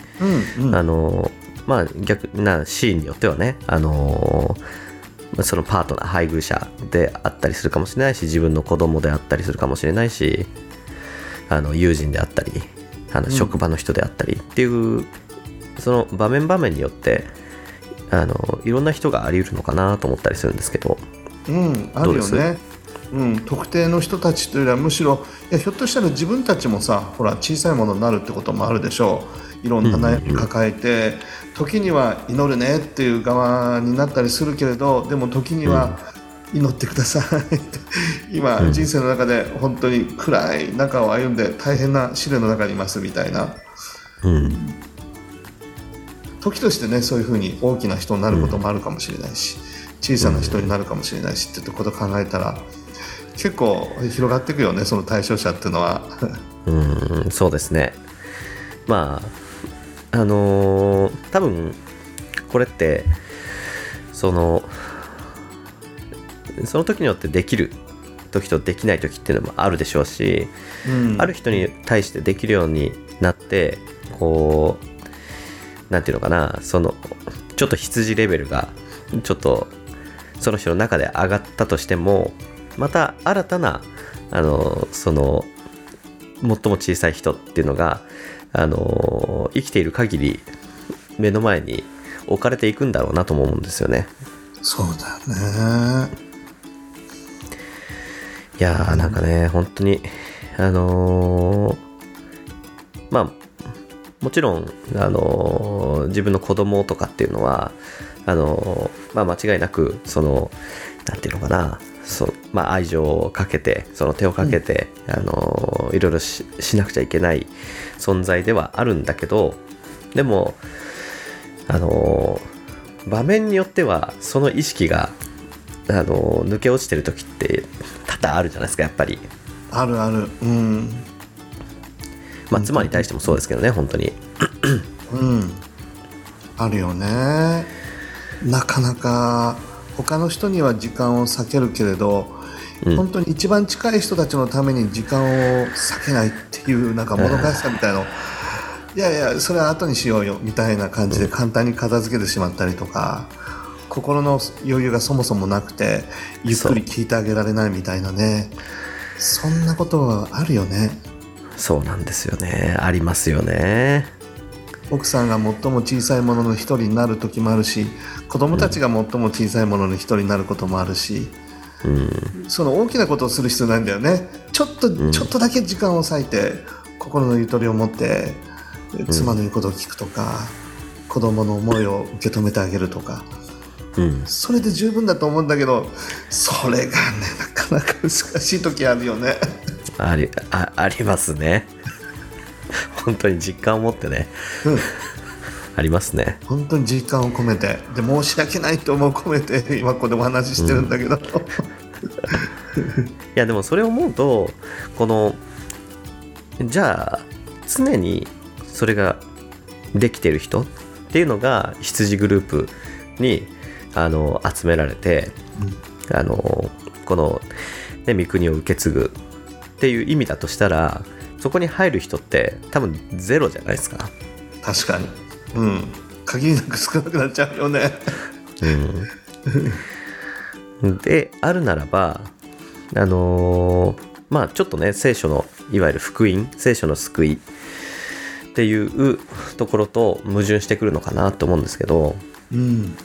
うんうん。あのーまあ逆なシーンによってはね、あのーまあそのパートナー配偶者であったりするかもしれないし自分の子供であったりするかもしれないしあの友人であったりあのん。職場の人であったりっていう、その場面場面によってあのいろんな人があり得るのかなと思ったりするんですけどうん、あどうです？るよね。うん、特定の人たちというよりはむしろいやひょっとしたら自分たちもさほら小さいものになるってこともあるでしょう。いろんな悩み抱えて、時には祈るねっていう側になったりするけれどでも時には祈ってください *laughs* 今、うん。人生の中で本当に暗い中を歩んで大変な試練の中にいますみたいな。うん。時としてねそういうふうに大きな人になることもあるかもしれないし、小さな人になるかもしれないしってことを考えたら結構広がっていくよねその対象者っていうのは。うんそうですねまああのー多分これってそのその時によってできる時とできない時っていうのもあるでしょうし、うんある人に対してできるようになってこうなんていうのかなそのちょっと羊レベルがちょっとその人の中で上がったとしてもまた新たなあのその最も小さい人っていうのがあの生きている限り目の前に置かれていくんだろうなとも思うんですよね。そうだよね。いやーなんかね本当にあのーまあもちろん、あのー自分の子供とかっていうのはあのーまあ、間違いなくそのなんていうのかなそう、まあ、愛情をかけてその手をかけて、あのーいろいろししなくちゃいけない存在ではあるんだけどでもあのー場面によってはその意識があの抜け落ちてる時って多々あるじゃないですかやっぱり、あるある。うん。まあ、妻に対してもそうですけどね本当にうん。あるよね。なかなか他の人には時間を避けるけれど、うん。本当に一番近い人たちのために時間を避けないっていうなんかもどかしさみたいの。いやいやそれは後にしようよみたいな感じで簡単に片付けてしまったりとか心の余裕がそもそもなくてゆっくり聞いてあげられないみたいなね。そんなことはあるよね。そうなんですよね。ありますよね奥さんが最も小さいものの一人になる時もあるし子供たちが最も小さいものの一人になることもあるし、うん。その大きなことをする必要ないんだよね。ちょっと、ん。ちょっとだけ時間を割いて心のゆとりを持って妻の言うことを聞くとか、子供の思いを受け止めてあげるとかうん。それで十分だと思うんだけどそれがねなかなか難しい時あるよね。ありあありますね *laughs* 本当に実感を持ってねうん。ありますね。本当に実感を込めて。で申し訳ないと思う込めて今ここでお話ししてるんだけど、いやでもそれを思うとこのじゃあ常にそれができてる人っていうのが羊グループにあの集められて、あのこの、ね、御国を受け継ぐっていう意味だとしたらそこに入る人って多分ゼロじゃないですか。確かに。うん。限りなく少なくなっちゃうよね。うん、であるならばあのーまあちょっとね聖書のいわゆる福音聖書の救いっていうところと矛盾してくるのかなと思うんですけど。うん。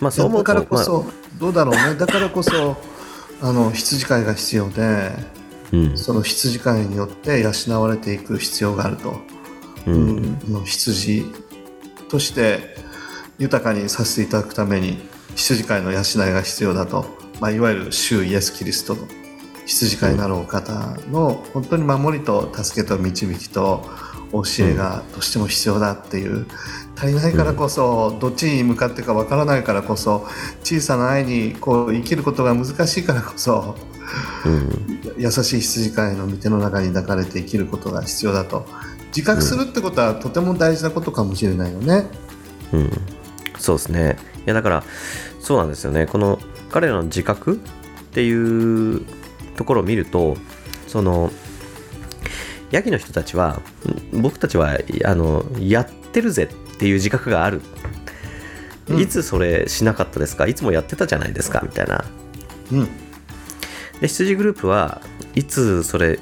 まあそう思うとだからこそ、まどうだろうね。だからこそあの羊飼いが必要でその羊飼いによって養われていく必要があると、ううん。んの羊として豊かにさせていただくために羊飼いの養いが必要だと、まあ、いわゆる主イエス・キリストの羊飼いなるお方の本当に守りと助けと導きと教えがどうしても必要だっていう。足りないからこそどっちに向かってかわからないからこそ小さな愛にこう生きることが難しいからこそうん。優しい羊飼いの御手の中に抱かれて生きることが必要だと。自覚するってことはとても大事なことかもしれないよね。うん、そうですね。いやだからそうなんですよね。この彼らの自覚っていうところを見るとそのヤギの人たちはん僕たちはあのやってるぜっていう自覚がある。うん。いつそれしなかったですか？いつもやってたじゃないですかみたいな。うんで羊グループはいつそれ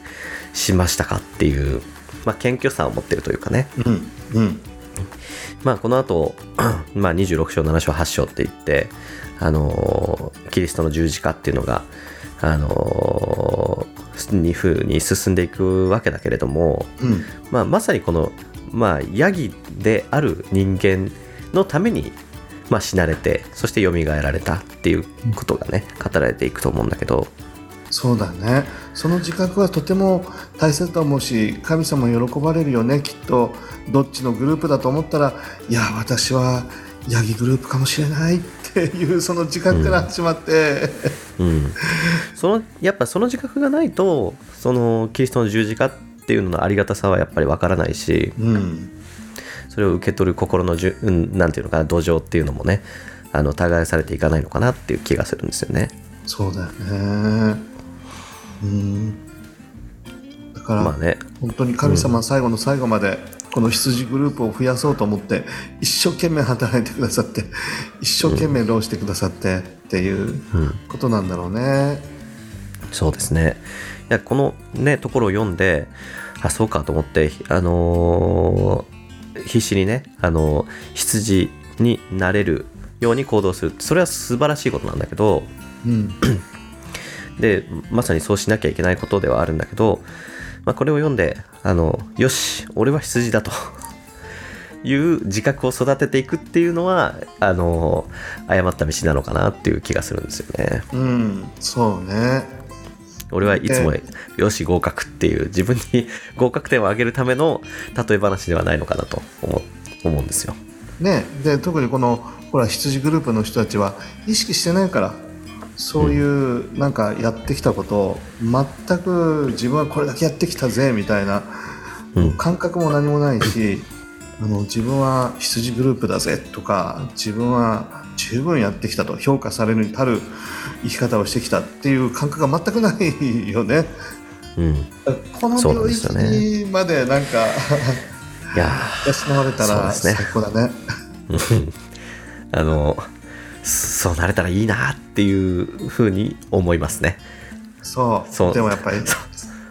しましたかっていう、まあ、謙虚さを持ってるというかね。うんうん。まあこの後、*clears throat* まあ26章7章8章って言ってあのーキリストの十字架っていうのがあのー、に風に進んでいくわけだけれども、うん。まあ、まさにこの、まあ、ヤギである人間のために、まあ、死なれてそして蘇られたっていうことがね語られていくと思うんだけど、そうだね。その自覚はとても大切だと思うし神様喜ばれるよねきっと。どっちのグループだと思ったらいや私はヤギグループかもしれないっていうその自覚から始まって、うん、そのやっぱその自覚がないとそのキリストの十字架っていうののありがたさはやっぱりわからないしうん。それを受け取る心のじゅ、うん、なんていうのかな土壌っていうのもねあの耕されていかないのかなっていう気がするんですよね。そうだよねうんだから、まあね本当に神様は最後の最後までこの羊グループを増やそうと思って一生懸命働いてくださって一生懸命労してくださってっていうことなんだろうね。そうですね。いや、このね、ところを読んで、あ、そうかと思って、あのー必死にね、あのー羊になれるように行動する。それは素晴らしいことなんだけど、うん *clears throat* で、まさにそうしなきゃいけないことではあるんだけど、まあ、これを読んで、あの、よし、俺は羊だと。*laughs* いう自覚を育てていくっていうのはあの誤った道なのかなっていう気がするんですよね。うん、そうね。俺はいつもえよし合格っていう自分に *laughs* 合格点を上げるための例え話ではないのかなと思う思うんですよ。ねで特にこのほら羊グループの人たちは意識してないからそういうなんかやってきたことを全く自分はこれだけやってきたぜみたいなうん。感覚も何もないしあの自分は羊グループだぜとか自分は十分やってきたと評価されるに足る生き方をしてきたっていう感覚が全くないよね。うん、この領域までなんかいや養われたら最高だね。ーあのそうなれたらいいなっていうふうに思いますね。そう。そう。でもやっぱり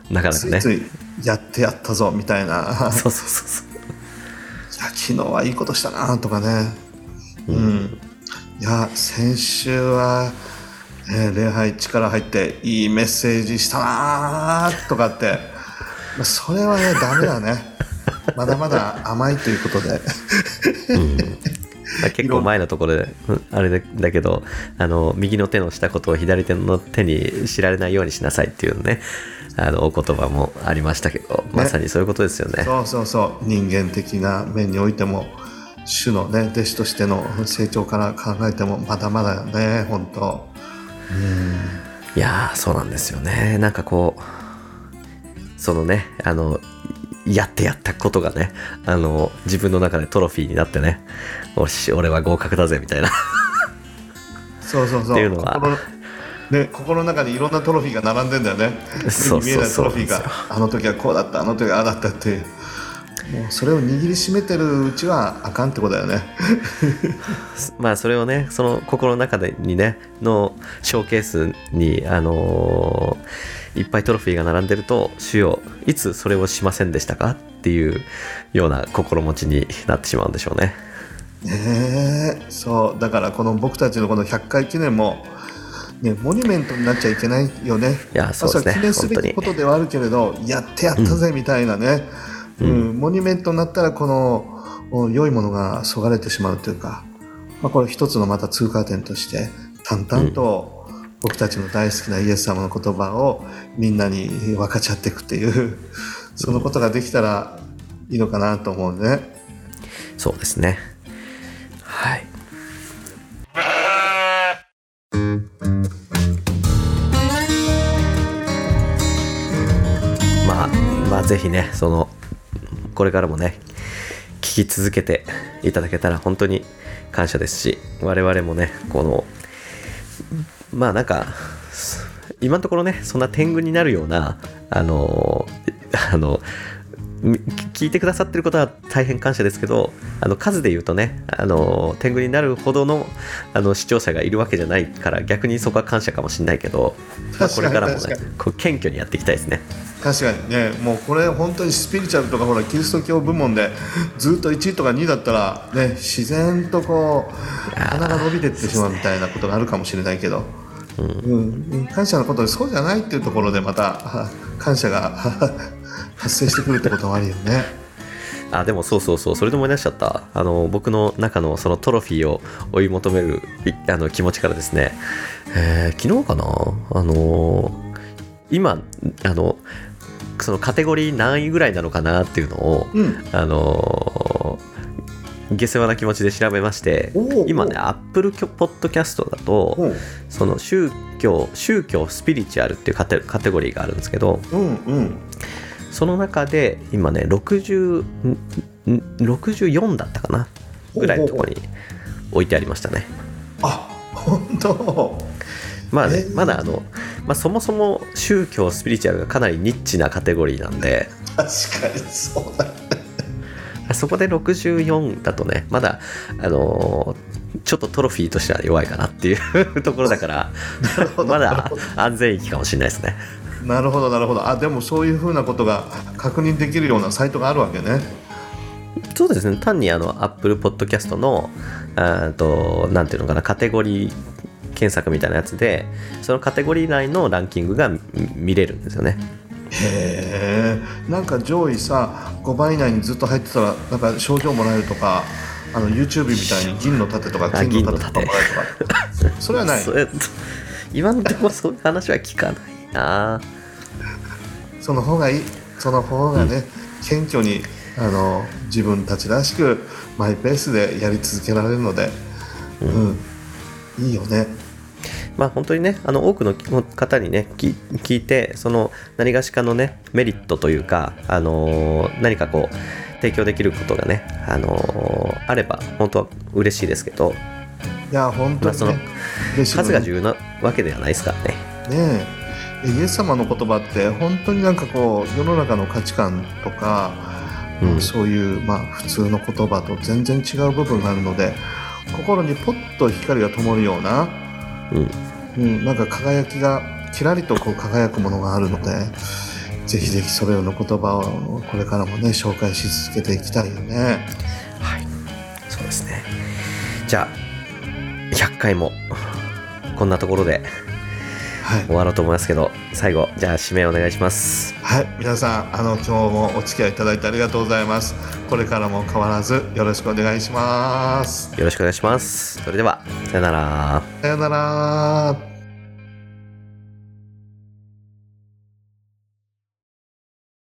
なかなかね。ついやってやったぞみたいな。いやそうそうそう。そう。昨日はいいことしたなとかね。うん、いや先週は、えー礼拝力入っていいメッセージしたなとかって。まあそれはねダメだね。*laughs* まだまだ甘いということで。まあ結構前のところで、うんあれだだけど、あの、右の手のしたことを左手の手に知られないようにしなさいっていうね、あの、お言葉もありましたけど、まさにそういうことですよね。そうそうそう。人間的な面においても主のね弟子としての成長から考えてもまだまだね本当。いやー、そうなんですよね。なんかこう、そのね、あの、やってやったことがね、あの、自分の中でトロフィーになってね、おし、俺は合格だぜ、みたいな。そうそうそう。っていうのは。心ね、心の中にいろんなトロフィーが並んでんだよね。そうそうそう。目に見えないトロフィーがあの時はこうだったあの時はああだったって。いうもうそれを握りしめてるうちはあかんってことだよね。*laughs* まあそれをねその心の中でにねのショーケースにあのーいっぱいトロフィーが並んでると主よいつそれをしませんでしたかっていうような心持ちになってしまうんでしょうね。ねえそうだからこの僕たちのこの100回記念もね、モニュメントになっちゃいけないよね。いやそうですね。記念すべきことではあるけれど、やってやったぜみたいなね、うん。モニュメントになったらこのお良いものがそがれてしまうというか、まあ、これ一つのまた通過点として淡々と僕たちの大好きなイエス様の言葉をみんなに分かち合っていくっていうそのことができたらいいのかなと思うね。そうですね。はい。まあまあぜひねそのこれからもね聞き続けていただけたら本当に感謝ですし我々もねこのまあなんか今のところねそんな天狗になるようなあのあの聞いてくださってることは大変感謝ですけどあの数で言うとねあの天狗になるほどのあの視聴者がいるわけじゃないから逆にそこは感謝かもしれないけど、まあ、これからもねこう謙虚にやっていきたいですね。確かにね。もうこれ本当にスピリチュアルとかほらキリスト教部門でずっと1位とか2位だったらね自然とこう鼻が伸びてってしまうみたいなことがあるかもしれないけど、うん。感謝のことでそうじゃないっていうところでまたは感謝が *laughs* 発生してくるってこともあるよね。あでもそうそうそうそれで思い出しちゃった。あの僕の中のそのトロフィーを追い求めるいあの気持ちからですね、えー昨日かな？あの今あのそのカテゴリー何位ぐらいなのかなっていうのを、うん。あの下世話な気持ちで調べまして今ねアップルポッドキャストだとうん。その宗教宗教スピリチュアルっていうカテカテゴリーがあるんですけどうんうん。その中で今ね60んん64だったかなぐらいのところに置いてありましたね。あ本当まあねえー。まだあの、まあ、そもそも宗教スピリチュアルがかなりニッチなカテゴリーなんで。確かにそうだそこで64だとねまだあのーちょっとトロフィーとしては弱いかなっていう *laughs* ところだからまだ安全域かもしれないですね。なるほどなるほど。あでもそういうふうなことが確認できるようなサイトがあるわけね。そうですね。単にあの Apple Podcast のとなんていうのかなカテゴリー検索みたいなやつでそのカテゴリー内のランキングが見見れるんですよねへえんか上位さ5番以内にずっと入ってたらなんか賞状もらえるとかあの YouTube みたいに銀の盾とかあ金の盾とか銀もらえるとか。それはない。*laughs* 今のところそういう話は聞かないな。その方がいい。その方がね、謙虚にあの自分たちらしくマイペースでやり続けられるので、うん。いいよねまあ本当にねあの多くの方にね聞聞いてその何がしかのねメリットというか、あのー何かこう提供できることがね、あのーあれば本当は嬉しいですけどいや本当に、ねまあその数が重要なわけではないですからね。ねえ。イエス様の言葉って本当になんかこう世の中の価値観とか、うん。そういう、まあ、普通の言葉と全然違う部分があるので心にポッと光が灯るような、うん。うん、なんか輝きがきらりとこう輝くものがあるのでぜひぜひそれらの言葉をこれからもね紹介し続けていきたいよね。はい。そうですね。じゃあ100回もこんなところで。終わろうと思いますけど最後じゃあ締めお願いしますはい、皆さん、あの今日もお付き合いいただいてありがとうございます。これからも変わらずよろしくお願いします。よろしくお願いしますそれではさよならさよなら。